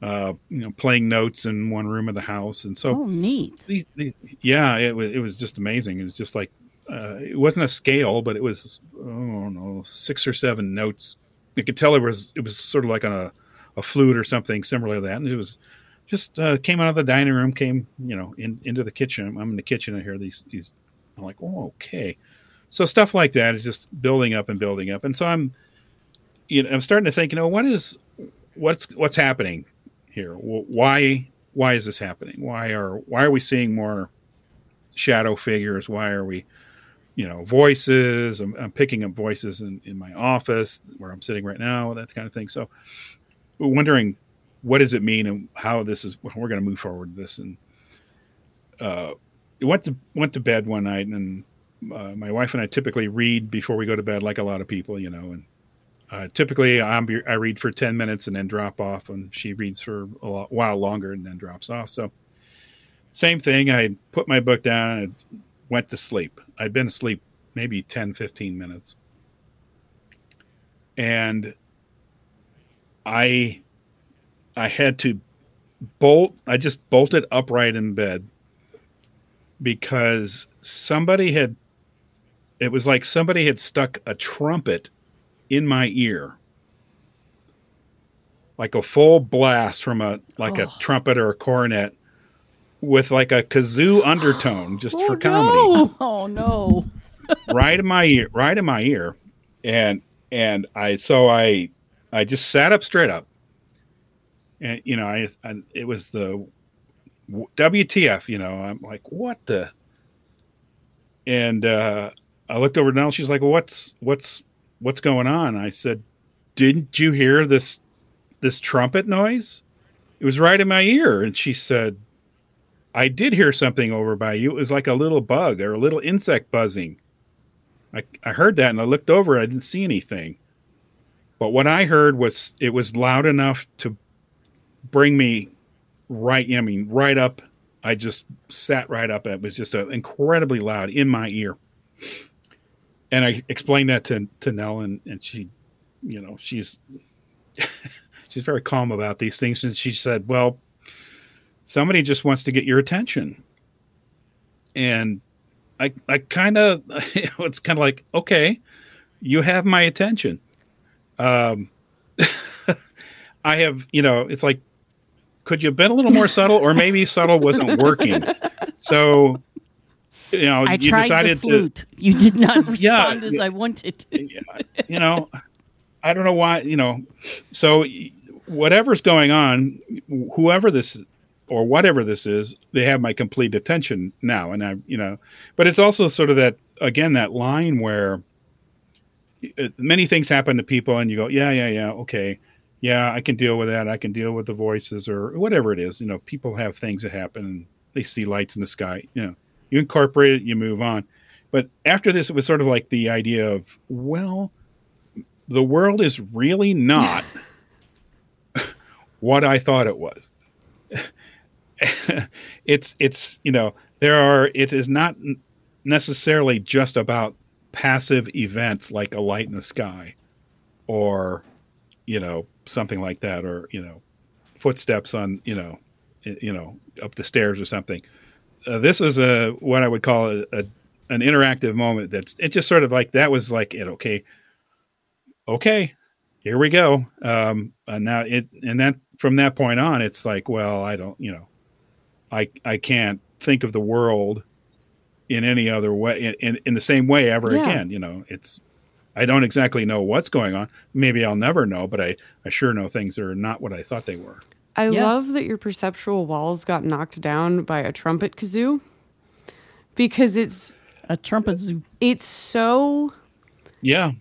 uh, you know, playing notes in one room of the house. And so, oh, neat. these, these, yeah, it was, it was just amazing. It was just like, uh, it wasn't a scale, but it was, oh no, six or seven notes. You could tell it was, it was sort of like on a, a flute or something similar to that. And it was just, uh, came out of the dining room, came, you know, in, into the kitchen. I'm in the kitchen. I hear these, these, I'm like, oh, okay. So stuff like that is just building up and building up. And so I'm, you know, I'm starting to think, you know, what is, what's, what's happening here? Why, why is this happening? Why are, why are we seeing more shadow figures? Why are we, you know, voices? I'm, I'm picking up voices in, in my office where I'm sitting right now, that kind of thing. So wondering what does it mean and how this is, we're going to move forward with this. And, uh, went to went to bed one night, and uh, my wife and I typically read before we go to bed, like a lot of people, you know. And uh, typically, I'm, I read for ten minutes and then drop off, and she reads for a while longer and then drops off. So, same thing. I put my book down and went to sleep. I'd been asleep maybe 10, 15 minutes, and I I had to bolt. I just bolted upright in bed because somebody had. It was like somebody had stuck a trumpet in my ear, like a full blast from a like Oh. a trumpet or a cornet, with like a kazoo undertone, just for comedy no. Oh no. right in my ear, right in my ear, and and I so I I just sat up straight up, and you know I, I it was the WTF, you know I'm like what the, and uh, I looked over to Nell. She's like, what's what's what's going on? I said, didn't you hear this this trumpet noise? It was right in my ear, and she said. I did hear something over by you. It was like a little bug or a little insect buzzing. I, I heard that and I looked over. I didn't see anything. But what I heard was it was loud enough to bring me right, I mean, right up. I just sat right up. It was just uh incredibly loud in my ear. And I explained that to, to Nell, and, and she, you know, she's she's very calm about these things. And she said, Well, somebody just wants to get your attention. And I I kind of it's kind of like okay, you have my attention. Um, I have you know it's like could you have been a little more subtle or maybe subtle wasn't working. So you know I you tried decided the flute. You did not respond as yeah. I wanted. to you know I don't know why you know so whatever's going on whoever this or whatever this is, they have my complete attention now. And I, you know, but it's also sort of that, again, that line where uh, many things happen to people and you go, yeah, yeah, yeah, okay. Yeah, I can deal with that. I can deal with the voices or whatever it is. You know, people have things that happen and they see lights in the sky. You know, you incorporate it, you move on. But after this, it was sort of like the idea of, well, the world is really not what I thought it was. it's it's you know there are it is not necessarily just about passive events like a light in the sky or you know something like that or you know footsteps on you know you know up the stairs or something uh, this is a what i would call a, a an interactive moment that's it just sort of like that was like it okay okay here we go um and now it and that from that point on it's like well i don't you know I I can't think of the world in any other way in, in, in the same way ever Yeah. again. You know, it's I don't exactly know what's going on. Maybe I'll never know, but I, I sure know things are not what I thought they were. I Yeah. love that your perceptual walls got knocked down by a trumpet kazoo because it's A trumpet zoo. it's so Yeah.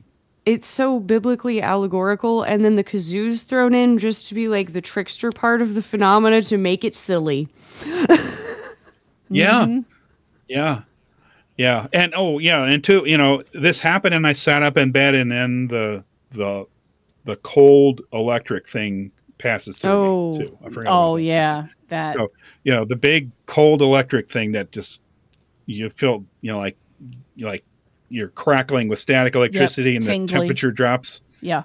it's so biblically allegorical and then the kazoo's thrown in just to be like the trickster part of the phenomena to make it silly. Yeah. Mm-hmm. Yeah. Yeah. And oh yeah, and two, you know, this happened and I sat up in bed and then the the the cold electric thing passes through Oh. me too. I forgot. Oh that. yeah, that. So, you know, the big cold electric thing that just you feel, you know, like you like you're crackling with static electricity and the temperature drops. yeah.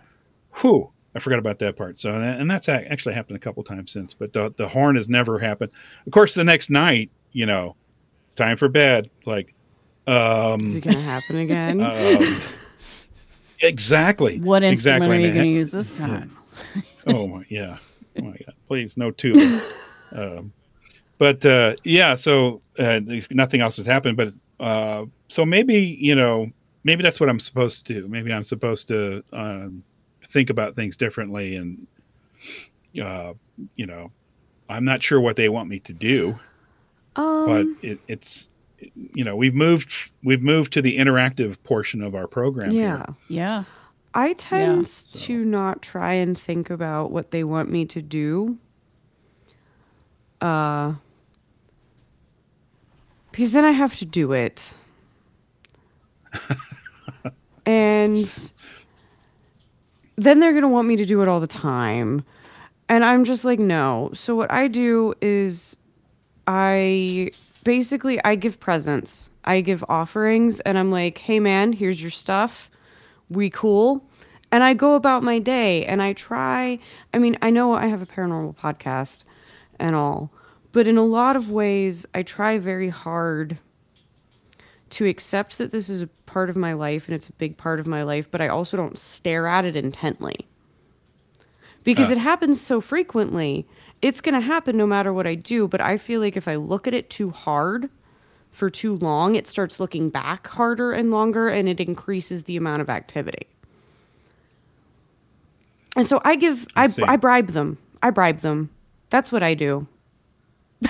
Whew, I forgot about that part. So, and that's actually happened a couple times since, but the, the horn has never happened. Of course, the next night, you know, it's time for bed. It's like, um, Is it going to happen again? um exactly. What instrument exactly. are you going to it- use this time? oh my yeah oh my god please no tuba um, but uh yeah so uh, nothing else has happened but uh so maybe you know maybe that's what i'm supposed to do maybe i'm supposed to um think about things differently and uh you know i'm not sure what they want me to do um, but it, it's you know we've moved we've moved to the interactive portion of our program here. yeah. Yeah. I tend so- to not try and think about what they want me to do. Uh because then I have to do it. and then they're going to want me to do it all the time. And I'm just like, no. So what I do is I basically I give presents. I give offerings and I'm like, "Hey man, here's your stuff. We cool?" And I go about my day and I try, I mean, I know I have a paranormal podcast and all, but in a lot of ways I try very hard to accept that this is a part of my life and it's a big part of my life, but I also don't stare at it intently. Because Uh. it happens so frequently. It's going to happen no matter what I do, but I feel like if I look at it too hard for too long, it starts looking back harder and longer and it increases the amount of activity. And so I give I. I bribe them. I bribe them. That's what I do.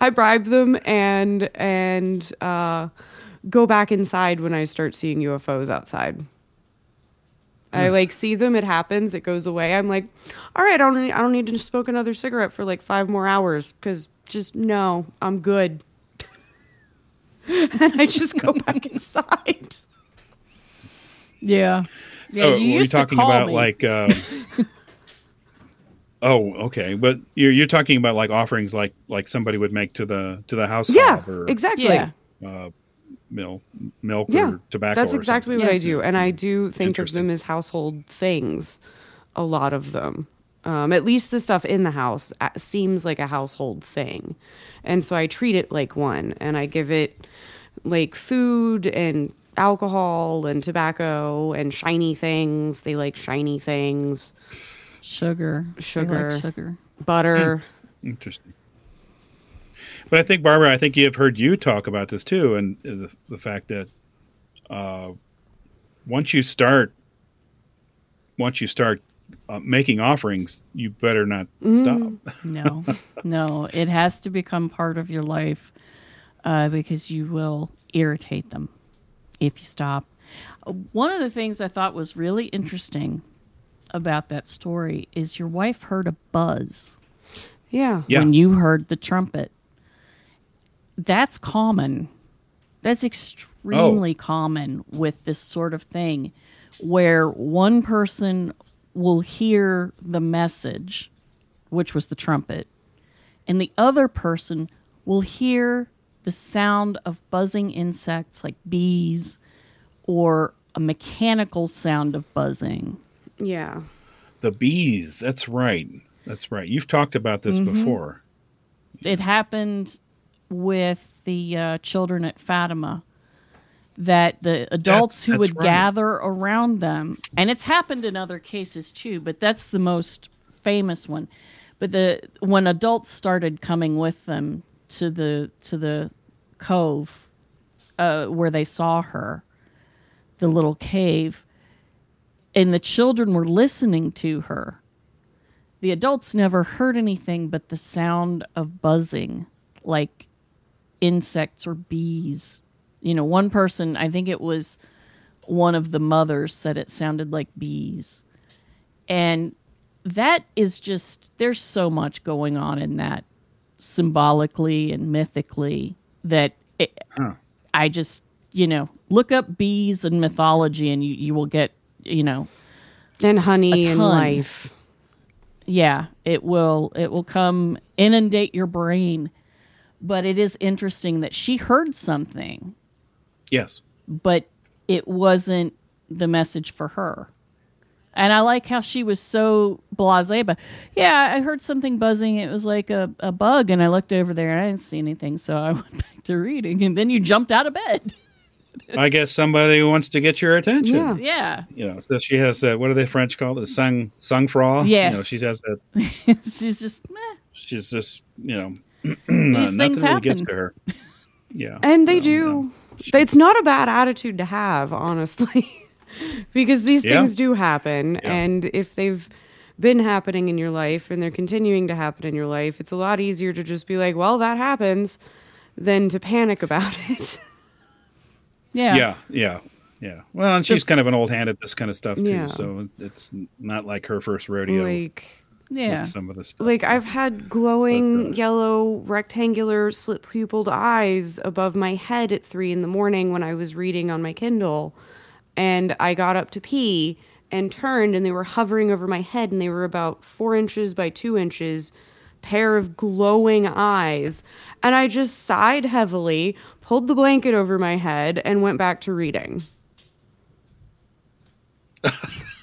I bribe them and and uh, go back inside when I start seeing UFOs outside. I like see them. It happens. It goes away. I'm like, all right. I don't. Need, I don't need to smoke another cigarette for like five more hours because just no, I'm good. and I just go back inside. Yeah. Yeah, oh, you were you used to talking call about me. like? Uh, oh, okay, but you're you're talking about like offerings like like somebody would make to the to the house Yeah, or exactly. Yeah. uh, mil- milk Yeah, or tobacco. That's or exactly something. what Yeah. I do, and I do think of Interesting. them as household things. A lot of them, um, at least the stuff in the house, uh, seems like a household thing, and so I treat it like one, and I give it like food and alcohol and tobacco and shiny things. They like shiny things, sugar. They like Sugar. sugar. butter. Interesting. But I think Barbara, I think you have heard you talk about this too, and the, the fact that uh, once you start, once you start uh, making offerings, you better not stop. No, no. It has to become part of your life uh, because you will irritate them if you stop. One of the things I thought was really interesting about that story is your wife heard a buzz Yeah, Yeah. when you heard the trumpet. That's common. That's extremely common with this sort of thing where one person will hear the message, which was the trumpet, and the other person will hear the sound of buzzing insects like bees or a mechanical sound of buzzing. yeah, The bees. That's right. That's right. You've talked about this Mm-hmm. before. it happened with the uh, children at Fatima that the adults who that's would right. gather around them and it's happened in other cases too but that's the most famous one but the when adults started coming with them to the to the cove uh, where they saw her the little cave and the children were listening to her the adults never heard anything but the sound of buzzing, like insects or bees. You know, one person, I think it was one of the mothers, said it sounded like bees. And that is just, there's so much going on in that symbolically and mythically that it, Huh. I just, you know, look up bees and mythology and you, you will get, you know, and honey A and life. yeah it will it will come inundate your brain but it is interesting that she heard something Yes. but it wasn't the message for her and i like how she was so blasé but yeah i heard something buzzing it was like a, a bug and i looked over there and i didn't see anything so i went back to reading and then you jumped out of bed I guess somebody wants to get your attention. Yeah. yeah You know, so she has uh, what are they French called? The sung sang froid. You know, she has that. she's just meh. She's just you know, These nothing things really gets happen. to her. Yeah. And they So, do. yeah. But it's not a bad attitude to have, honestly. because these Yeah. things do happen. Yeah. And if they've been happening in your life and they're continuing to happen in your life, it's a lot easier to just be like, well, that happens than to panic about it. yeah Yeah, yeah, yeah. Well, and she's kind of an old hand at this kind of stuff too, Yeah. so it's not like her first rodeo. like, Yeah. some of the stuff. Like I've had glowing But, uh, yellow rectangular slit pupiled eyes above my head at three in the morning when I was reading on my Kindle, and I got up to pee and turned, and they were hovering over my head, and they were about four inches by two inches, pair of glowing eyes, and I just sighed heavily, pulled the blanket over my head, and went back to reading.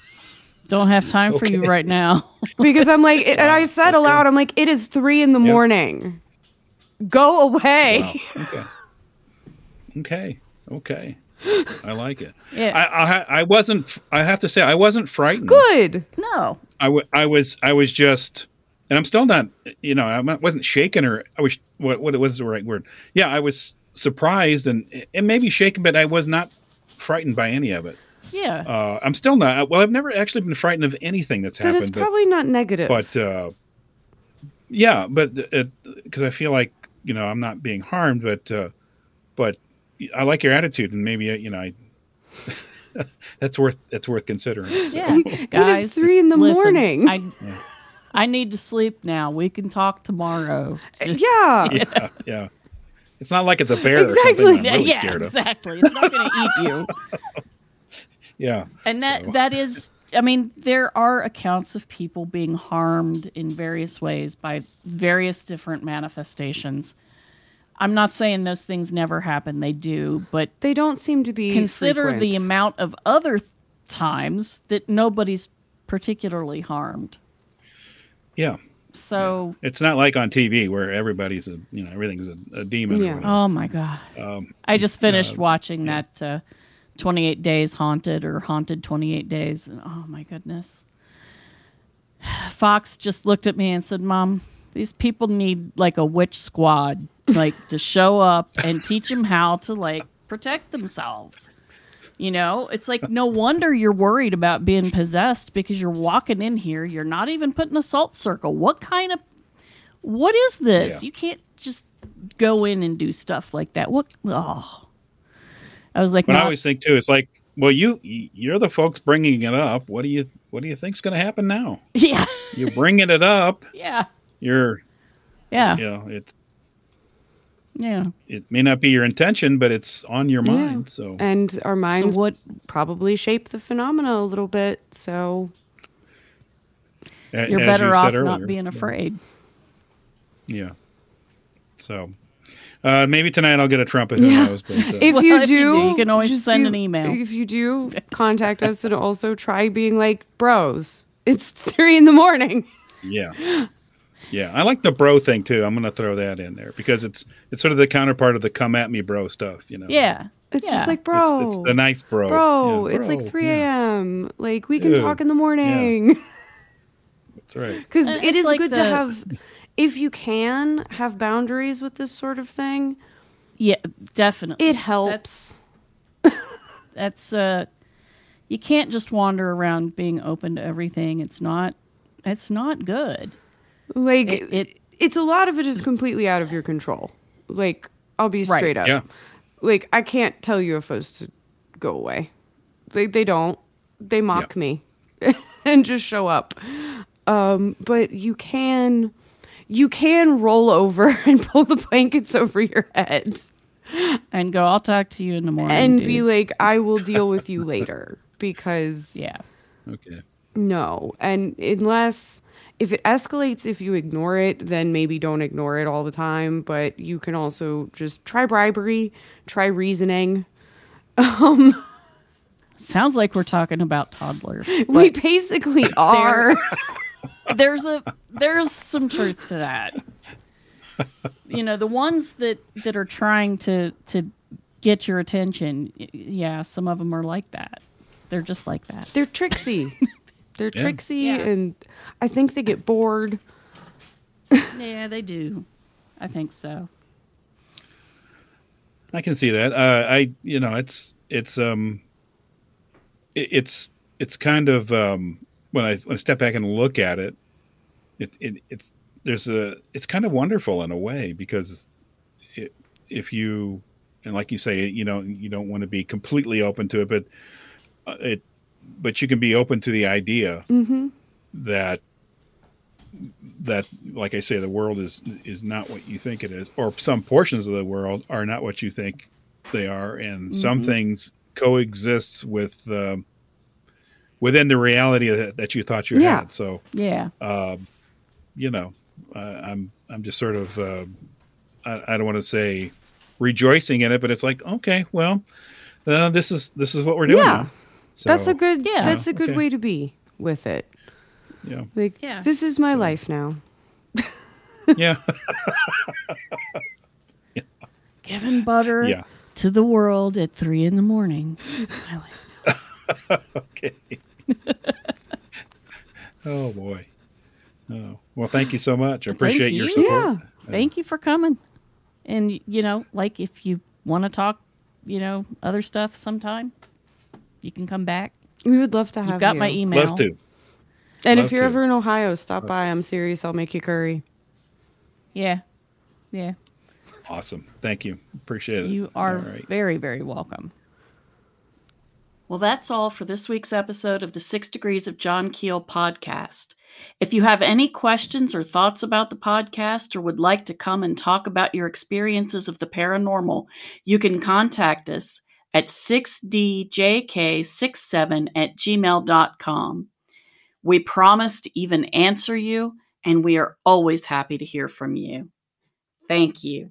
Don't have time for you right now. because I'm like, and I said aloud, I'm like, it is three in the Yep. morning. Go away. Wow. Okay. Okay. Okay. I like it. Yeah. I, I I wasn't. I have to say I wasn't frightened. Good. no. I, w- I was I was just, and I'm still not. You know, I wasn't shaken or I was what what was the right word? Yeah, I was surprised and and maybe shaken, but I was not frightened by any of it. Yeah. Uh, I'm still not. Well, I've never actually been frightened of anything that's Then it's happened. but- probably not negative. but uh, yeah, but because I feel like you know I'm not being harmed, but uh, but I like your attitude, and maybe uh, you know I that's worth that's worth considering. So. Yeah. Guys, three in the listen, morning. I I need to sleep now. We can talk tomorrow. Just- yeah. yeah, yeah. It's not like it's a bear or Exactly. something. Yeah, I'm really yeah, scared of. exactly. It's not going to eat you. Yeah, And that So- that is I mean, there are accounts of people being harmed in various ways by various different manifestations. I'm not saying those things never happen, they do, but They don't seem to be consider the amount of other times that nobody's particularly harmed. yeah. So, It's not like on TV where everybody's a you know everything's a, a demon. Yeah. Or oh my god. Um, I just finished watching that uh, 28 Days Haunted or Haunted 28 Days. And, oh my goodness. Fox just looked at me and said, Mom, these people need like a witch squad, like to show up and teach them how to like protect themselves. You know, it's like no wonder you're worried about being possessed because you're walking in here, you're not even putting a salt circle. What kind of what is this? Yeah. You can't just go in and do stuff like that. What oh. I was like, but I always think too. It's like, well, you you're the folks bringing it up. What do you what do you think's going to happen now? yeah, You're bringing it up. yeah, You're yeah, you know it's yeah. it may not be your intention, but it's on your Yeah. mind. So and our So minds what? probably shape the phenomena a little bit. So a- You're better you off said not being afraid. Yeah. So uh, maybe tonight I'll get a trumpet. Who Yeah. knows? But, uh, if Well, you if do, you do, you can always just send be- an email. If you do, contact us and also try being like bros. It's three in the morning. yeah. Yeah, I like the bro thing too. I'm going to throw that in there because it's it's sort of the counterpart of the come at me bro stuff, you know. Yeah, It's Yeah. just like It's, bro, it's the nice bro. bro. Yeah, it's like bro. 3 Yeah, a.m. Like we can Ew. talk in the morning. that's right. Because it's like good to have, if you can have boundaries with this sort of thing, yeah, definitely. it helps. That's uh, you can't just wander around being open to everything. It's not. It's not good. like it- it- it's a lot of it is completely out of your control. Like I'll be Right. straight up. Yeah. Like I can't tell UFOs to go away. They they don't. They mock Yeah. me and just show up. Um, but you can you can roll over and pull the blankets over your head And go. I'll talk to you in the morning. and dude." be like, I will deal with you later because yeah, Okay. no. And unless if it escalates, if you ignore it, then maybe don't ignore it all the time. But you can also just try bribery, try reasoning. um sounds like we're talking about toddlers. we basically are. There's a there's some truth to that. You know, the ones that that are trying to to get your attention, yeah, some of them are like that. They're just like that. They're tricksy. They're Yeah. tricksy, Yeah. and I think they get bored. Yeah, they do. I think so. I can see that. Uh, I, you know, it's it's um, it, it's it's kind of um, when I when I step back and look at it, it, it it's there's a it's kind of wonderful in a way because it, if you and like you say, you know, you don't want to be completely open to it, but uh, it but you can be open to the idea Mm-hmm. that that, like I say, the world is is not what you think it is, or some portions of the world are not what you think they are, and some Mhm. things coexists with um within the reality that, that you thought you Yeah. had. So, Yeah. um, you know, uh, I'm I'm just sort of uh, I, I don't want to say rejoicing in it, but it's like okay, well, uh, this is this is what we're doing. Yeah. So, that's a good. Yeah. That's a good Okay. way to be with it. Yeah, Like, Yeah. this is my So- life now. yeah, Giving butter yeah. to the world at three in the morning. It's my life. Okay. oh boy. Oh well, thank you so much. I Thank appreciate your you. support. Thank you for coming. And you know, like if you want to talk, you know, other stuff sometime, you can come back. We would love to have You've got you. my email. Love to. And Love if you're to. ever in Ohio, stop by. I'm serious. I'll make you curry. Yeah. Yeah. Awesome. Thank you. Appreciate it. You are All right. very, very welcome. Well, that's all for this week's episode of the Six Degrees of John Keel podcast. If you have any questions or thoughts about the podcast or would like to come and talk about your experiences of the paranormal, you can contact us at 6djk67 at gmail.com. We promise to even answer you, and we are always happy to hear from you. Thank you.